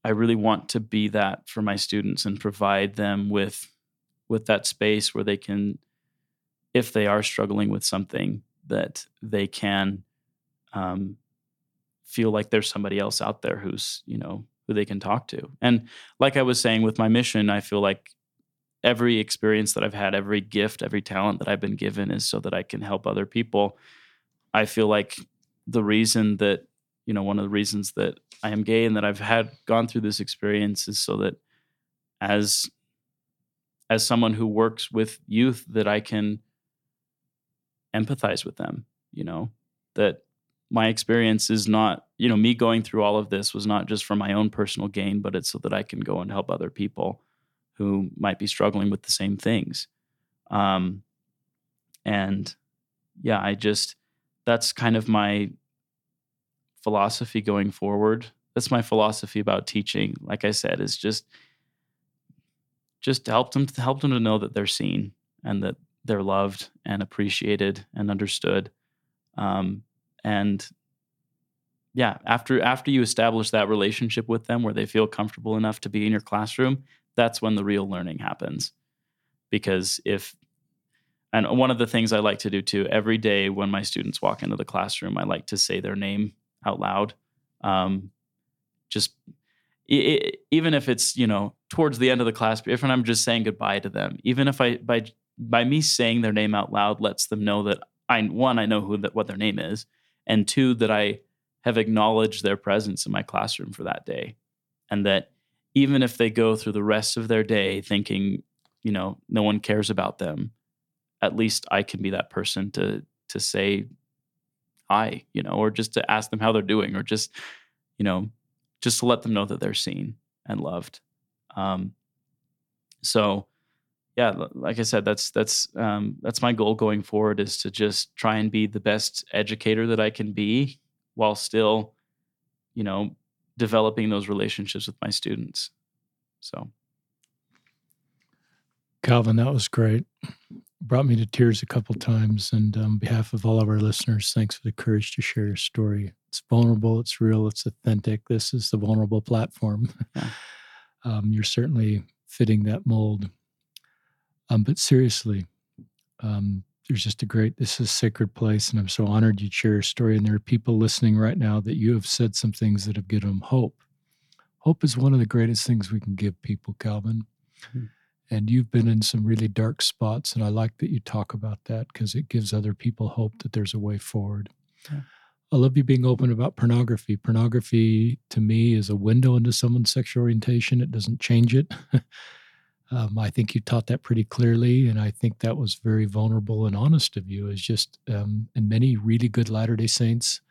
I really want to be that for my students and provide them with with that space where they can, if they are struggling with something, that they can um, feel like there's somebody else out there who's you know who they can talk to. And like I was saying with my mission, I feel like every experience that I've had, every gift, every talent that I've been given is so that I can help other people. I feel like the reason that you know one of the reasons that I am gay and that I've had gone through this experience is so that as as someone who works with youth that I can empathize with them, you know, that my experience is not, you know, me going through all of this was not just for my own personal gain, but it's so that I can go and help other people who might be struggling with the same things. Um, and yeah, I just, that's kind of my philosophy going forward. That's my philosophy about teaching. Like I said, is just just help them to help them to know that they're seen and that they're loved and appreciated and understood. Um, and yeah, after after you establish that relationship with them where they feel comfortable enough to be in your classroom, that's when the real learning happens. Because if and one of the things I like to do too, every day when my students walk into the classroom, I like to say their name out loud. Um, just it, even if it's you know towards the end of the class, if I'm just saying goodbye to them, even if I by by me saying their name out loud lets them know that I one I know who that what their name is, and two that I have acknowledged their presence in my classroom for that day, and that even if they go through the rest of their day thinking you know no one cares about them, at least I can be that person to to say hi, you know, or just to ask them how they're doing, or just, you know, just to let them know that they're seen and loved. Um, so, yeah, like I said, that's that's um, that's my goal going forward is to just try and be the best educator that I can be, while still, you know, developing those relationships with my students. So, Calvin, that was great brought me to tears a couple times. And on behalf of all of our listeners, thanks for the courage to share your story. It's vulnerable, it's real, it's authentic. This is the vulnerable platform. Yeah. um, you're certainly fitting that mold. Um, but seriously, um, there's just a great, this is a sacred place. And I'm so honored you share your story. And there are people listening right now that you have said some things that have given them hope. Hope is one of the greatest things we can give people, Calvin. Mm-hmm. And you've been in some really dark spots. And I like that you talk about that because it gives other people hope that there's a way forward. Yeah. I love you being open about pornography. Pornography to me is a window into someone's sexual orientation. It doesn't change it. um, I think you taught that pretty clearly, and I think that was very vulnerable and honest of you. Is just um, and many really good Latter Day Saints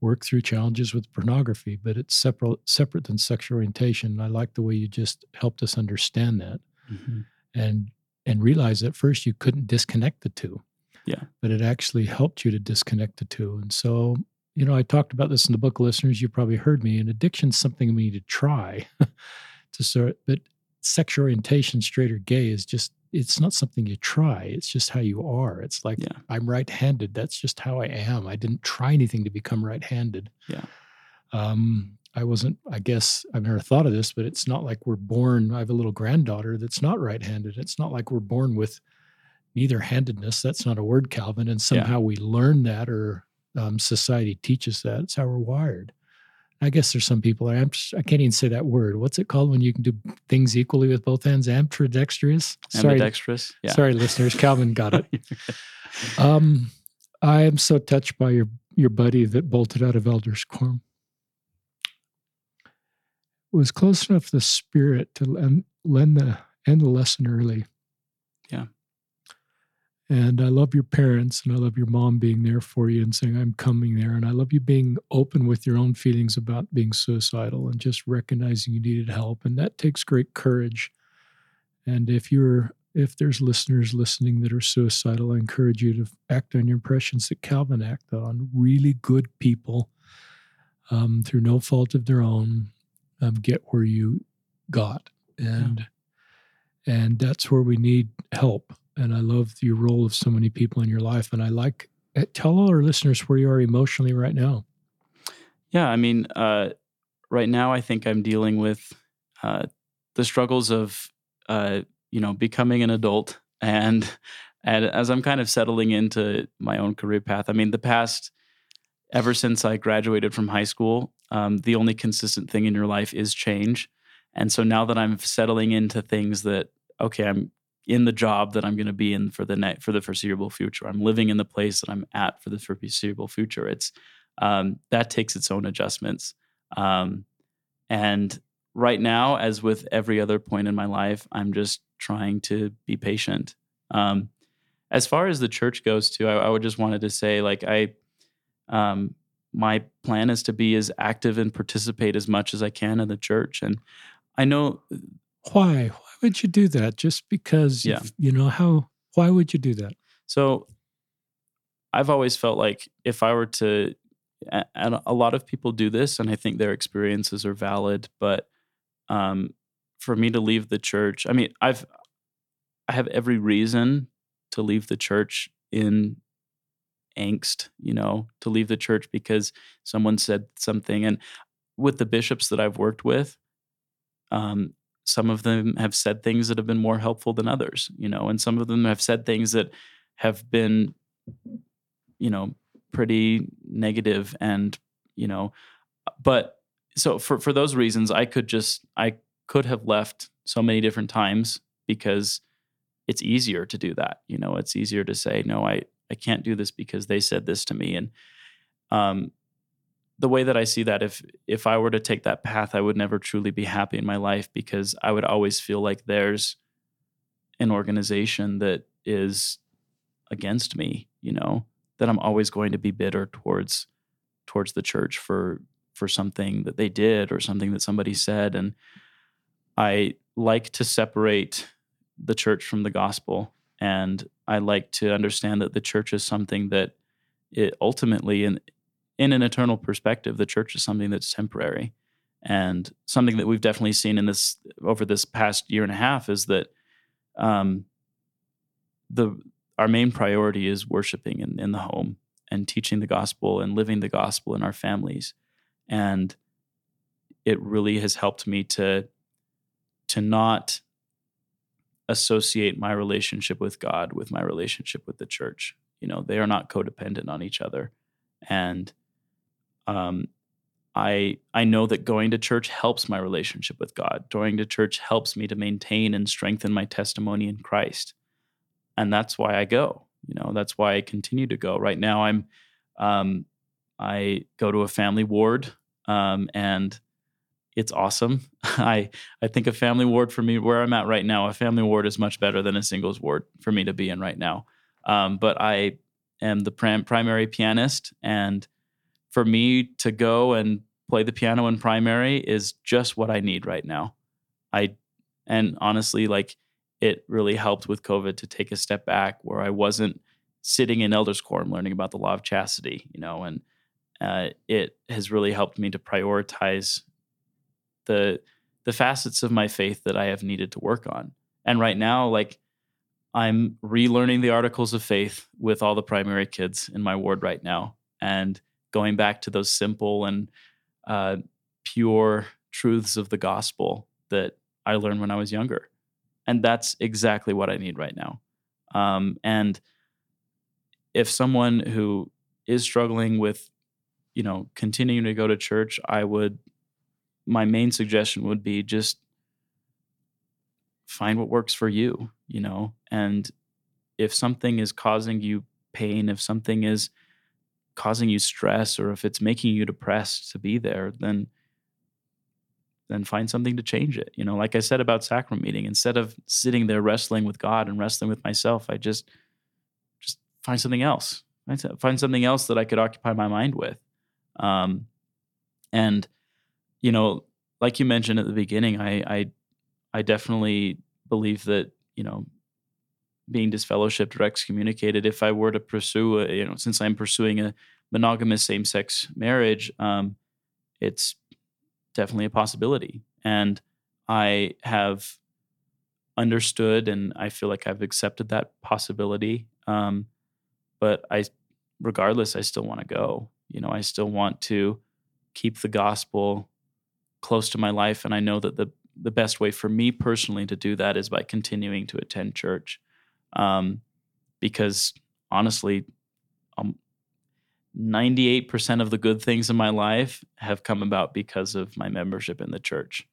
work through challenges with pornography, but it's separate separate than sexual orientation. And I like the way you just helped us understand that, mm-hmm. and and realize that first you couldn't disconnect the two. Yeah. But it actually helped you to disconnect the two. And so you know, I talked about this in the book, listeners. You probably heard me. And addiction's something we need to try to sort. But sexual orientation, straight or gay, is just it's not something you try. It's just how you are. It's like yeah. I'm right-handed. That's just how I am. I didn't try anything to become right-handed. Yeah. Um, I wasn't. I guess I've never thought of this, but it's not like we're born. I have a little granddaughter that's not right-handed. It's not like we're born with neither handedness. That's not a word, Calvin. And somehow yeah. we learn that or um, society teaches that. It's how we're wired. I guess there's some people. I'm I can't even say that word. What's it called when you can do things equally with both hands? Ambidextrous. Sorry, ambidextrous. Yeah. Sorry, listeners. Calvin got it. um, I am so touched by your your buddy that bolted out of Elders Quorum. It was close enough to the spirit to lend, lend the end the lesson early. Yeah. And I love your parents and I love your mom being there for you and saying, I'm coming there. And I love you being open with your own feelings about being suicidal and just recognizing you needed help. And that takes great courage. And if you're if there's listeners listening that are suicidal, I encourage you to act on your impressions that Calvin acted on. Really good people, um, through no fault of their own, um, get where you got, and yeah. and that's where we need help and I love your role of so many people in your life. And I like eh, tell all our listeners where you are emotionally right now. Yeah, I mean, uh, right now I think I'm dealing with uh, the struggles of uh, you know becoming an adult, and and as I'm kind of settling into my own career path. I mean, the past ever since I graduated from high school, um, the only consistent thing in your life is change. And so now that I'm settling into things that okay, I'm in the job that I'm going to be in for the net for the foreseeable future. I'm living in the place that I'm at for the foreseeable future. It's um, that takes its own adjustments. Um, and right now, as with every other point in my life, I'm just trying to be patient. Um, as far as the church goes, too, I, I would just wanted to say, like, I, um, my plan is to be as active and participate as much as I can in the church. And I know why? Why would you do that? Just because, yeah. you know, how, why would you do that? So I've always felt like if I were to, and a lot of people do this, and I think their experiences are valid, but um, for me to leave the church, I mean, I've, I have every reason to leave the church in angst, you know, to leave the church because someone said something. And with the bishops that I've worked with, um, some of them have said things that have been more helpful than others you know and some of them have said things that have been you know pretty negative and you know but so for for those reasons i could just i could have left so many different times because it's easier to do that you know it's easier to say no i i can't do this because they said this to me. And um the way that I see that, if if I were to take that path, I would never truly be happy in my life because I would always feel like there's an organization that is against me, you know, that I'm always going to be bitter towards towards the church for for something that they did or something that somebody said. And I like to separate the church from the gospel and I like to understand that the church is something that it ultimately and in an eternal perspective, the church is something that's temporary. And something that we've definitely seen in this over this past year and a half is that um, the our main priority is worshiping in, in the home and teaching the gospel and living the gospel in our families. And it really has helped me to to not associate my relationship with God with my relationship with the church. You know, they are not codependent on each other. And um, I I know that going to church helps my relationship with God. Going to church helps me to maintain and strengthen my testimony in Christ. And that's why I go. You know, that's why I continue to go. Right now I'm um, I go to a family ward um, and it's awesome. I I think a family ward for me where I'm at right now, a family ward is much better than a singles ward for me to be in right now. Um, but I am the prim- primary pianist, and for me to go and play the piano in primary is just what I need right now. I and honestly, like it really helped with COVID to take a step back where I wasn't sitting in elders quorum learning about the law of chastity, you know, and uh, it has really helped me to prioritize the the facets of my faith that I have needed to work on. And right now, like I'm relearning the articles of faith with all the primary kids in my ward right now, and going back to those simple and uh, pure truths of the gospel that I learned when I was younger. And that's exactly what I need right now. Um, and if someone who is struggling with, you know, continuing to go to church, I would my main suggestion would be just find what works for you, you know, and if something is causing you pain, if something is causing you stress or if it's making you depressed to be there, then then find something to change it. You know, like I said about sacrament meeting, instead of sitting there wrestling with God and wrestling with myself, I just just find something else. Find something else that I could occupy my mind with. Um, and you know, like you mentioned at the beginning, I I, I definitely believe that you know being disfellowshipped or excommunicated if i were to pursue a, you know since i'm pursuing a monogamous same-sex marriage um, it's definitely a possibility. And i have understood and i feel like i've accepted that possibility um, but i regardless i still want to go. You know i still want to keep the gospel close to my life and i know that the the best way for me personally to do that is by continuing to attend church um, because honestly um, 98% of the good things in my life have come about because of my membership in the church.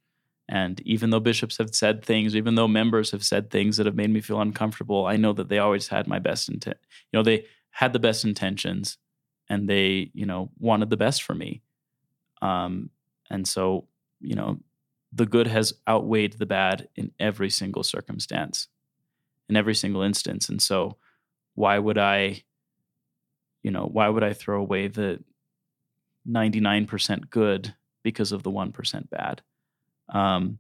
And even though bishops have said things even though members have said things that have made me feel uncomfortable i know that they always had my best intent you know they had the best intentions and they you know wanted the best for me. Um, and so you know, the good has outweighed the bad in every single circumstance, in every single instance. And so, why would I, you know, why would I throw away the 99% good because of the 1% bad? Um,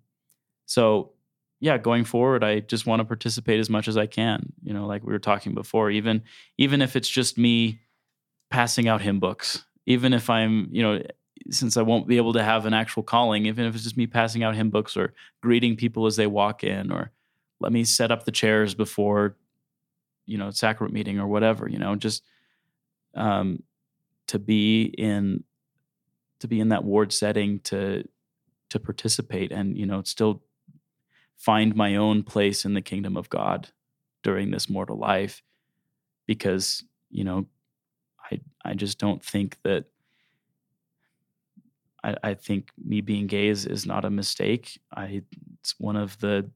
so, yeah, going forward, I just want to participate as much as I can. You know, like we were talking before, even even if it's just me passing out hymn books, even if I'm, you know, since I won't be able to have an actual calling, even if it's just me passing out hymn books or greeting people as they walk in, or let me set up the chairs before, you know, sacrament meeting or whatever, you know, just um, to be in to be in that ward setting to to participate and you know still find my own place in the kingdom of God during this mortal life because you know I I just don't think that I, I think me being gay is, is not a mistake. I it's one of the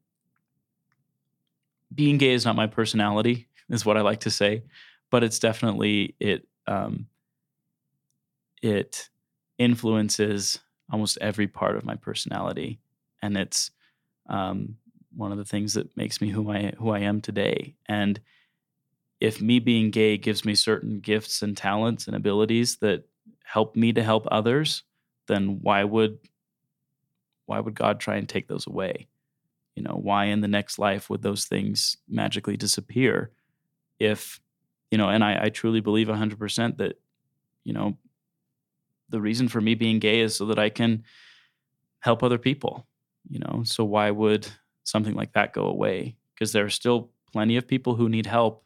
being gay is not my personality, is what I like to say, but it's definitely it um, it influences almost every part of my personality, and it's um, one of the things that makes me who I who I am today. And if me being gay gives me certain gifts and talents and abilities that help me to help others, then why would why would God try and take those away? You know, why in the next life would those things magically disappear if, you know, and I, I truly believe 100% that, you know, the reason for me being gay is so that I can help other people, you know, so why would something like that go away? Because there are still plenty of people who need help,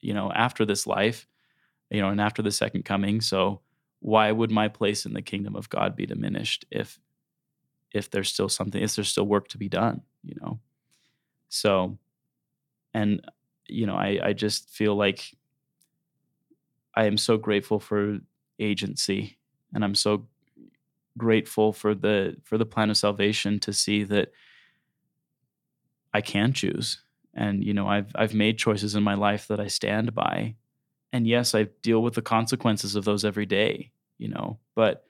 you know, after this life, you know, and after the second coming. So, why would my place in the kingdom of God be diminished if if there's still something if there's still work to be done, you know? So and you know, I I just feel like I am so grateful for agency, and I'm so grateful for the for the plan of salvation to see that I can choose. And you know, I've I've made choices in my life that I stand by. And yes, I deal with the consequences of those every day, you know, but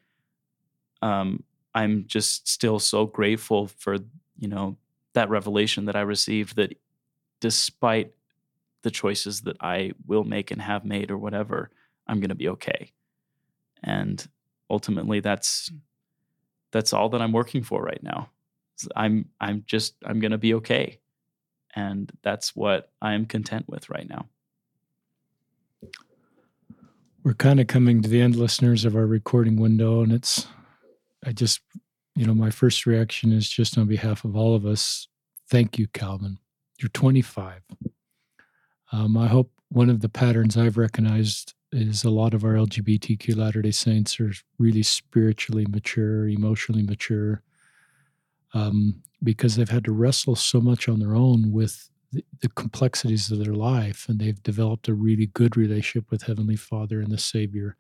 um I'm just still so grateful for, you know, that revelation that I received that despite the choices that I will make and have made or whatever, I'm going to be okay. And ultimately that's that's all that I'm working for right now. I'm I'm just I'm going to be okay. And that's what I'm content with right now. We're kind of coming to the end listeners of our recording window and it's I just you know my first reaction is just on behalf of all of us thank you Calvin. You're 25. Um, I hope one of the patterns I've recognized is a lot of our LGBTQ Latter day Saints are really spiritually mature, emotionally mature, um, because they've had to wrestle so much on their own with the, the, complexities of their life. And they've developed a really good relationship with Heavenly Father and the Savior.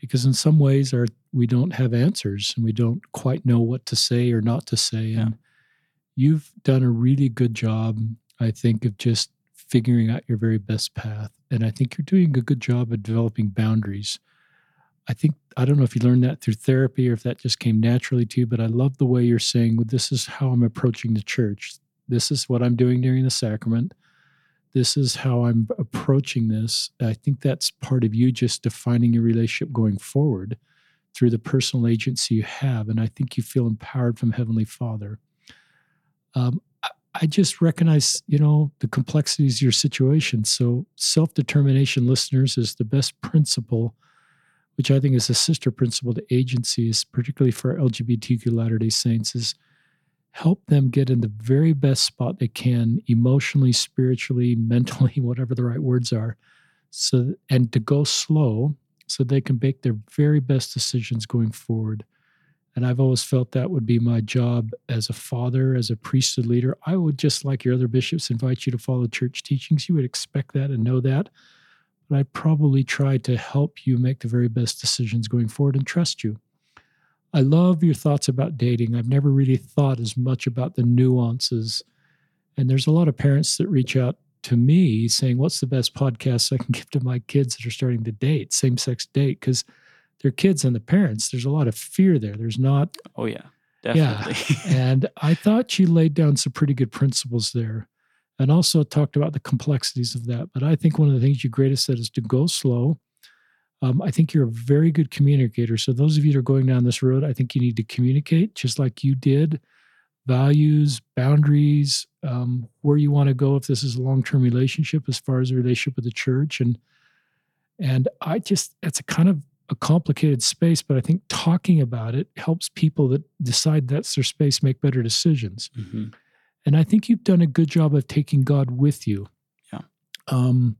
Because in some ways, our, we don't have answers and we don't quite know what to say or not to say. Yeah. And you've done a really good job, I think, of just figuring out your very best path. And I think you're doing a good job of developing boundaries. I think, I don't know if you learned that through therapy or if that just came naturally to you, but I love the way you're saying, well, this is how I'm approaching the church. This is what I'm doing during the sacrament. This is how I'm approaching this. I think that's part of you just defining your relationship going forward through the personal agency you have. And I think you feel empowered from Heavenly Father. Um, I just recognize, you know, the complexities of your situation. So, self determination, listeners, is the best principle, which I think is a sister principle to agencies, particularly for LGBTQ Latter day Saints, is help them get in the very best spot they can, emotionally, spiritually, mentally, whatever the right words are. So, and to go slow so they can make their very best decisions going forward. And I've always felt that would be my job as a father, as a priesthood leader. I would just like your other bishops invite you to follow church teachings. You would expect that and know that. But I probably try to help you make the very best decisions going forward and trust you. I love your thoughts about dating. I've never really thought as much about the nuances. And there's a lot of parents that reach out to me saying, What's the best podcast I can give to my kids that are starting to date, same sex date? Because their kids and the parents, there's a lot of fear there. There's not. Oh, yeah, definitely. Yeah. and I thought she laid down some pretty good principles there and also talked about the complexities of that. But I think one of the things you greatest said is to go slow. Um, I think you're a very good communicator. So, those of you that are going down this road, I think you need to communicate just like you did values, boundaries, um, where you want to go if this is a long term relationship as far as a relationship with the church. And and I just, it's a kind of a complicated space, but I think talking about it helps people that decide that's their space make better decisions. Mm-hmm. And I think you've done a good job of taking God with you. Yeah. Um,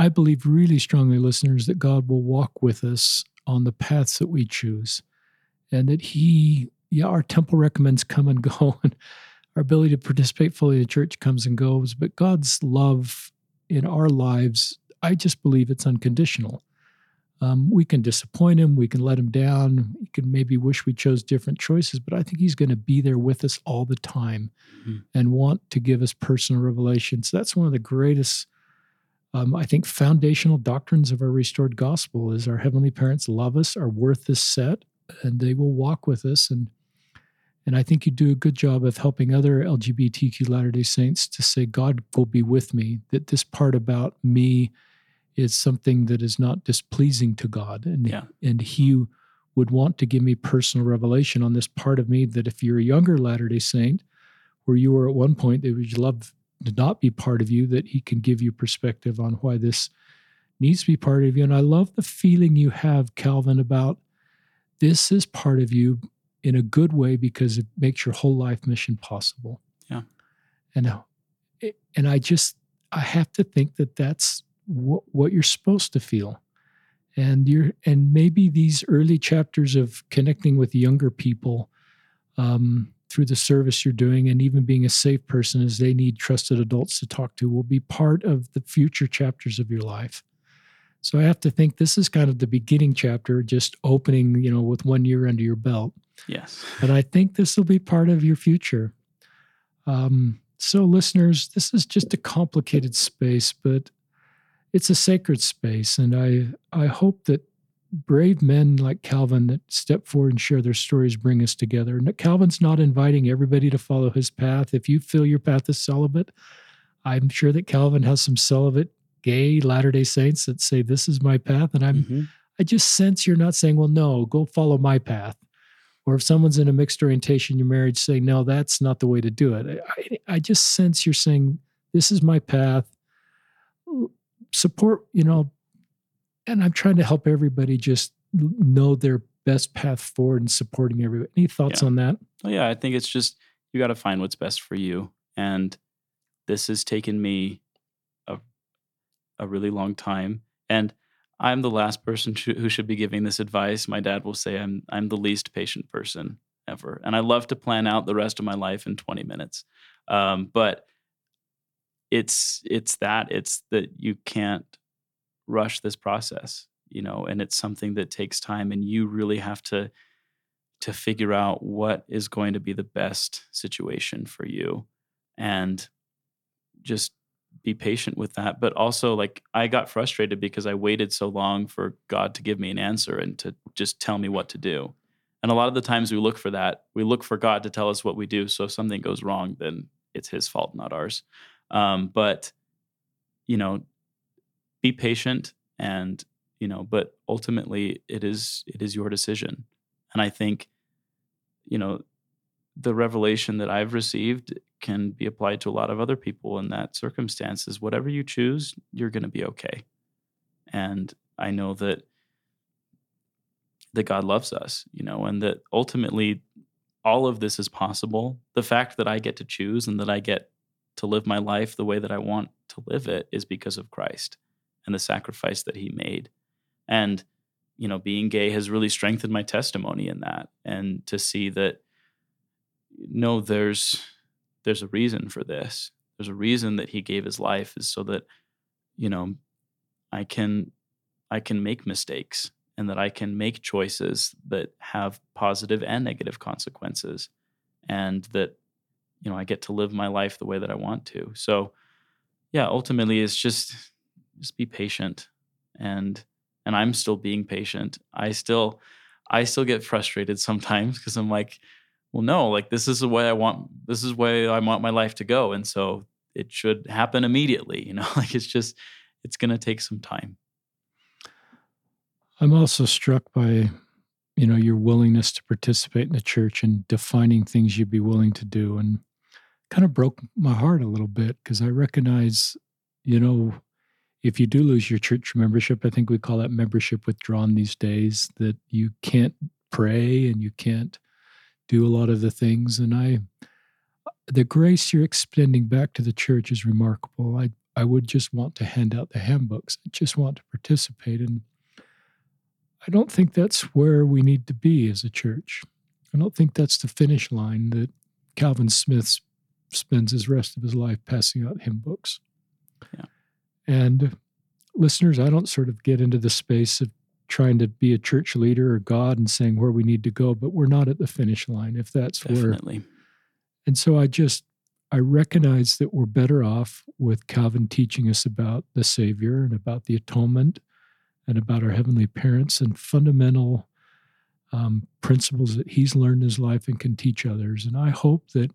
I believe really strongly, listeners, that God will walk with us on the paths that we choose, and that He, yeah, our temple recommends come and go, and our ability to participate fully in the church comes and goes, but God's love in our lives, I just believe it's unconditional. Um, we can disappoint him. We can let him down. We can maybe wish we chose different choices, but I think he's going to be there with us all the time mm-hmm. and want to give us personal revelations. That's one of the greatest, um, I think, foundational doctrines of our restored gospel is our heavenly parents love us, are worth this set, and they will walk with us. And and I think you do a good job of helping other LGBTQ Latter day Saints to say, God will be with me, that this part about me is something that is not displeasing to God. And, yeah. and He would want to give me personal revelation on this part of me that if you're a younger Latter day Saint, where you were at one point that would love to not be part of you, that He can give you perspective on why this needs to be part of you. And I love the feeling you have, Calvin, about this is part of you in a good way because it makes your whole life mission possible. Yeah. And uh, and I just I have to think that that's what, what you're supposed to feel and you're and maybe these early chapters of connecting with younger people um, through the service you're doing and even being a safe person as they need trusted adults to talk to will be part of the future chapters of your life. So I have to think this is kind of the beginning chapter, just opening, you know, with one year under your belt. Yes. But I think this will be part of your future. Um, so, listeners, this is just a complicated space, but it's a sacred space, and I I hope that brave men like Calvin that step forward and share their stories bring us together. And Calvin's not inviting everybody to follow his path. If you feel your path is celibate, I'm sure that Calvin has some celibate gay Latter Day Saints that say this is my path, and I'm mm-hmm. I just sense you're not saying, well, no, go follow my path. Or if someone's in a mixed orientation, your marriage say, no, that's not the way to do it. I, I just sense you're saying, this is my path. Support, you know, and I'm trying to help everybody just know their best path forward and supporting everybody. Any thoughts yeah. on that? Oh, yeah, I think it's just you got to find what's best for you. And this has taken me a, a really long time. And I'm the last person sh- who should be giving this advice. My dad will say I'm I'm the least patient person ever, and I love to plan out the rest of my life in 20 minutes. Um, but it's it's that it's that you can't rush this process, you know, and it's something that takes time, and you really have to to figure out what is going to be the best situation for you, and just be patient with that. But also like i got frustrated because i waited so long for god to give me an answer and to just tell me what to do. And a lot of the times we look for that we look for god to tell us what we do so if something goes wrong then it's his fault not ours. Um, but you know be patient and you know but ultimately it is it is your decision and i think you know the revelation that I've received can be applied to a lot of other people in that circumstances. Whatever you choose, you're going to be okay. And I know that that God loves us, you know, and that ultimately all of this is possible. The fact that I get to choose and that I get to live my life the way that I want to live it is because of Christ and the sacrifice that he made. And you know, being gay has really strengthened my testimony in that and to see that no, there's there's a reason for this. There's a reason that he gave his life is so that you know I can I can make mistakes and that I can make choices that have positive and negative consequences and that you know I get to live my life the way that I want to. So yeah, ultimately it's just just be patient. And and I'm still being patient. I still I still get frustrated sometimes because I'm like well no like this is the way i want this is the way i want my life to go. And so it should happen immediately you know? Like it's just it's going to take some time. I'm also struck by you know your willingness to participate in the church and defining things you'd be willing to do and kind of broke my heart a little bit because i recognize you know if you do lose your church membership i think we call that membership withdrawn these days that you can't pray and you can't do a lot of the things. And I, the grace you're extending back to the church is remarkable. I, I would just want to hand out the handbooks. I just want to participate. And I don't think that's where we need to be as a church. I don't think that's the finish line that Calvin Smith spends his rest of his life passing out hymn books. Yeah. And listeners, I don't sort of get into the space of trying to be a church leader or God and saying where we need to go, but we're not at the finish line if that's Definitely. where. And so I just I recognize that we're better off with Calvin teaching us about the Savior and about the atonement and about our heavenly parents and fundamental um, principles that he's learned in his life and can teach others. And I hope that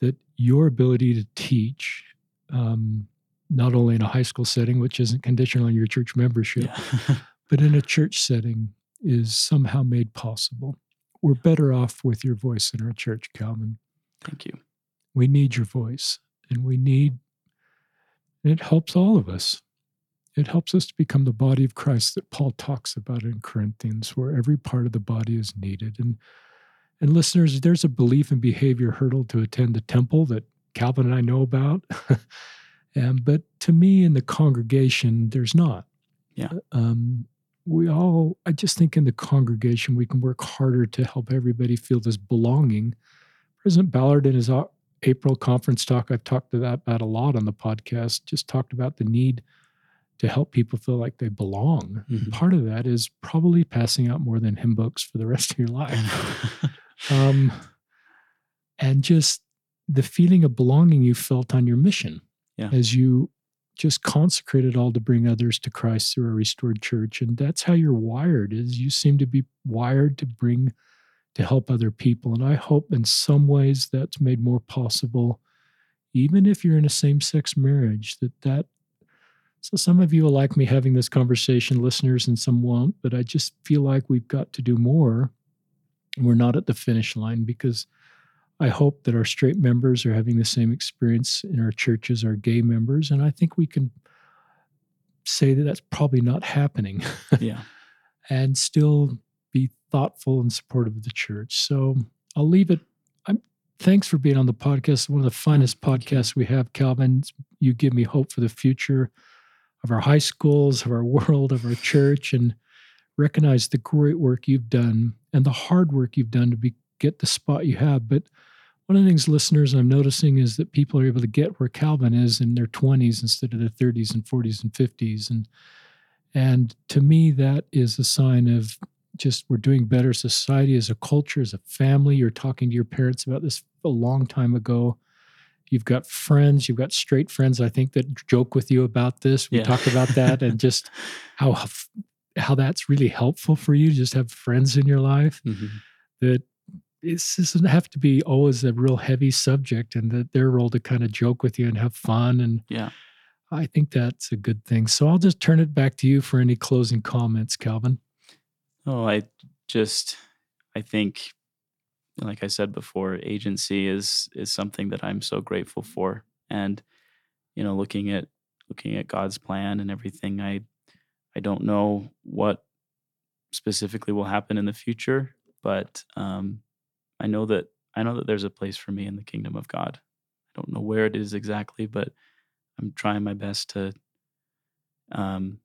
that your ability to teach, um, not only in a high school setting, which isn't conditional on your church membership, yeah. but in a church setting is somehow made possible. We're better off with your voice in our church, Calvin. Thank you. We need your voice, and we need, it helps all of us. It helps us to become the body of Christ that Paul talks about in Corinthians, where every part of the body is needed. And and listeners, there's a belief and behavior hurdle to attend the temple that Calvin and I know about. and but to me in the congregation, there's not. Yeah. Um, we all, I just think in the congregation, we can work harder to help everybody feel this belonging President Ballard, in his April conference talk, I've talked to that about a lot on the podcast, just talked about the need to help people feel like they belong. Mm-hmm. Part of that is probably passing out more than hymn books for the rest of your life. um, and just the feeling of belonging you felt on your mission yeah. as you just consecrated all to bring others to Christ through a restored church. And that's how you're wired is you seem to be wired to bring to help other people. And I hope in some ways that's made more possible, even if you're in a same-sex marriage, that that so some of you will like me having this conversation, listeners, and some won't, but I just feel like we've got to do more. We're not at the finish line because I hope that our straight members are having the same experience in our churches, our gay members, and I think we can say that that's probably not happening. Yeah. and still be thoughtful and supportive of the church. So I'll leave it. I'm, thanks for being on the podcast. One of the finest podcasts we have, Calvin. You give me hope for the future of our high schools, of our world, of our church, and recognize the great work you've done and the hard work you've done to be, get the spot you have. But one of the things, listeners, I'm noticing is that people are able to get where Calvin is in their 20s instead of their 30s and 40s and 50s. And and to me, that is a sign of just we're doing better society as a culture, as a family. You're talking to your parents about this a long time ago. You've got friends, you've got straight friends, I think, that joke with you about this. We yeah. talked about that and just how how that's really helpful for you to just have friends in your life. Mm-hmm. That it doesn't have to be always a real heavy subject and that their role to kind of joke with you and have fun. And yeah, I think that's a good thing. So I'll just turn it back to you for any closing comments, Calvin. Oh, I just I think like I said before, agency is is something that I'm so grateful for. And you know, looking at looking at God's plan and everything, I I don't know what specifically will happen in the future, but um, I know that I know that there's a place for me in the kingdom of God. I don't know where it is exactly, but I'm trying my best to um,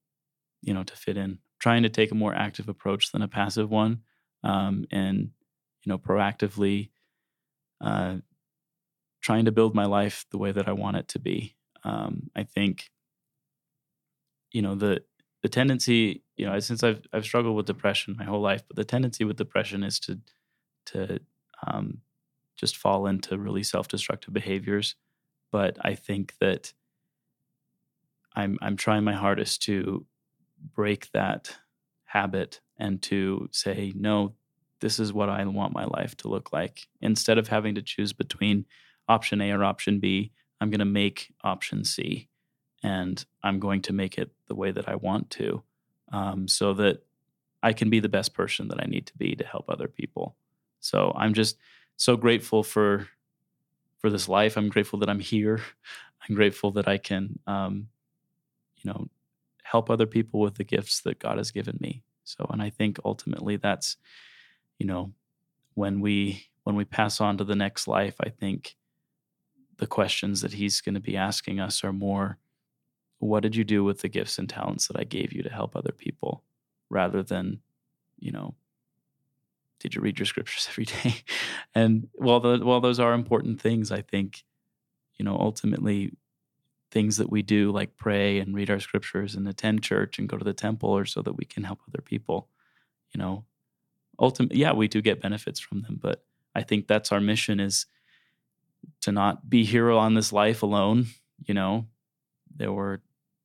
you know, to fit in. Trying to take a more active approach than a passive one. Um, and you know, proactively uh, trying to build my life the way that I want it to be. Um, I think, you know, the the tendency, you know, since I've I've struggled with depression my whole life, but the tendency with depression is to to um, just fall into really self-destructive behaviors. But I think that I'm I'm trying my hardest to break that habit and to say no this is what I want my life to look like. Instead of having to choose between option A or option B, I'm going to make option C and I'm going to make it the way that I want to um, so that I can be the best person that I need to be to help other people. So I'm just so grateful for for this life. I'm grateful that I'm here. I'm grateful that I can, um, you know, help other people with the gifts that God has given me. So, and I think ultimately that's you know, when we when we pass on to the next life, I think the questions that he's going to be asking us are more what did you do with the gifts and talents that I gave you to help other people rather than, you know, did you read your scriptures every day? and while the, while those are important things, I think, you know, ultimately things that we do like pray and read our scriptures and attend church and go to the temple or so that we can help other people. You know, ultimately, yeah, we do get benefits from them, but I think that's our mission is to not be here on this life alone. You know, there were,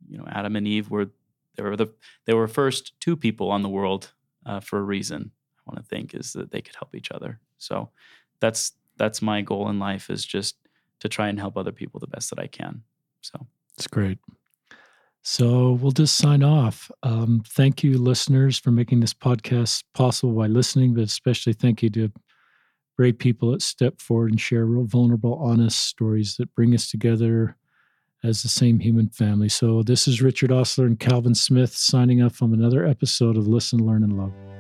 you know, Adam and Eve were they were the they were first two people on the world uh, for a reason. Want to think is that they could help each other. So that's that's my goal in life is just to try and help other people the best that I can. So it's great. So we'll just sign off. Um, thank you, listeners, for making this podcast possible by listening, but especially thank you to great people that step forward and share real vulnerable, honest stories that bring us together as the same human family. So this is Richard Ostler and Calvin Smith signing off from another episode of Listen, Learn, and Love.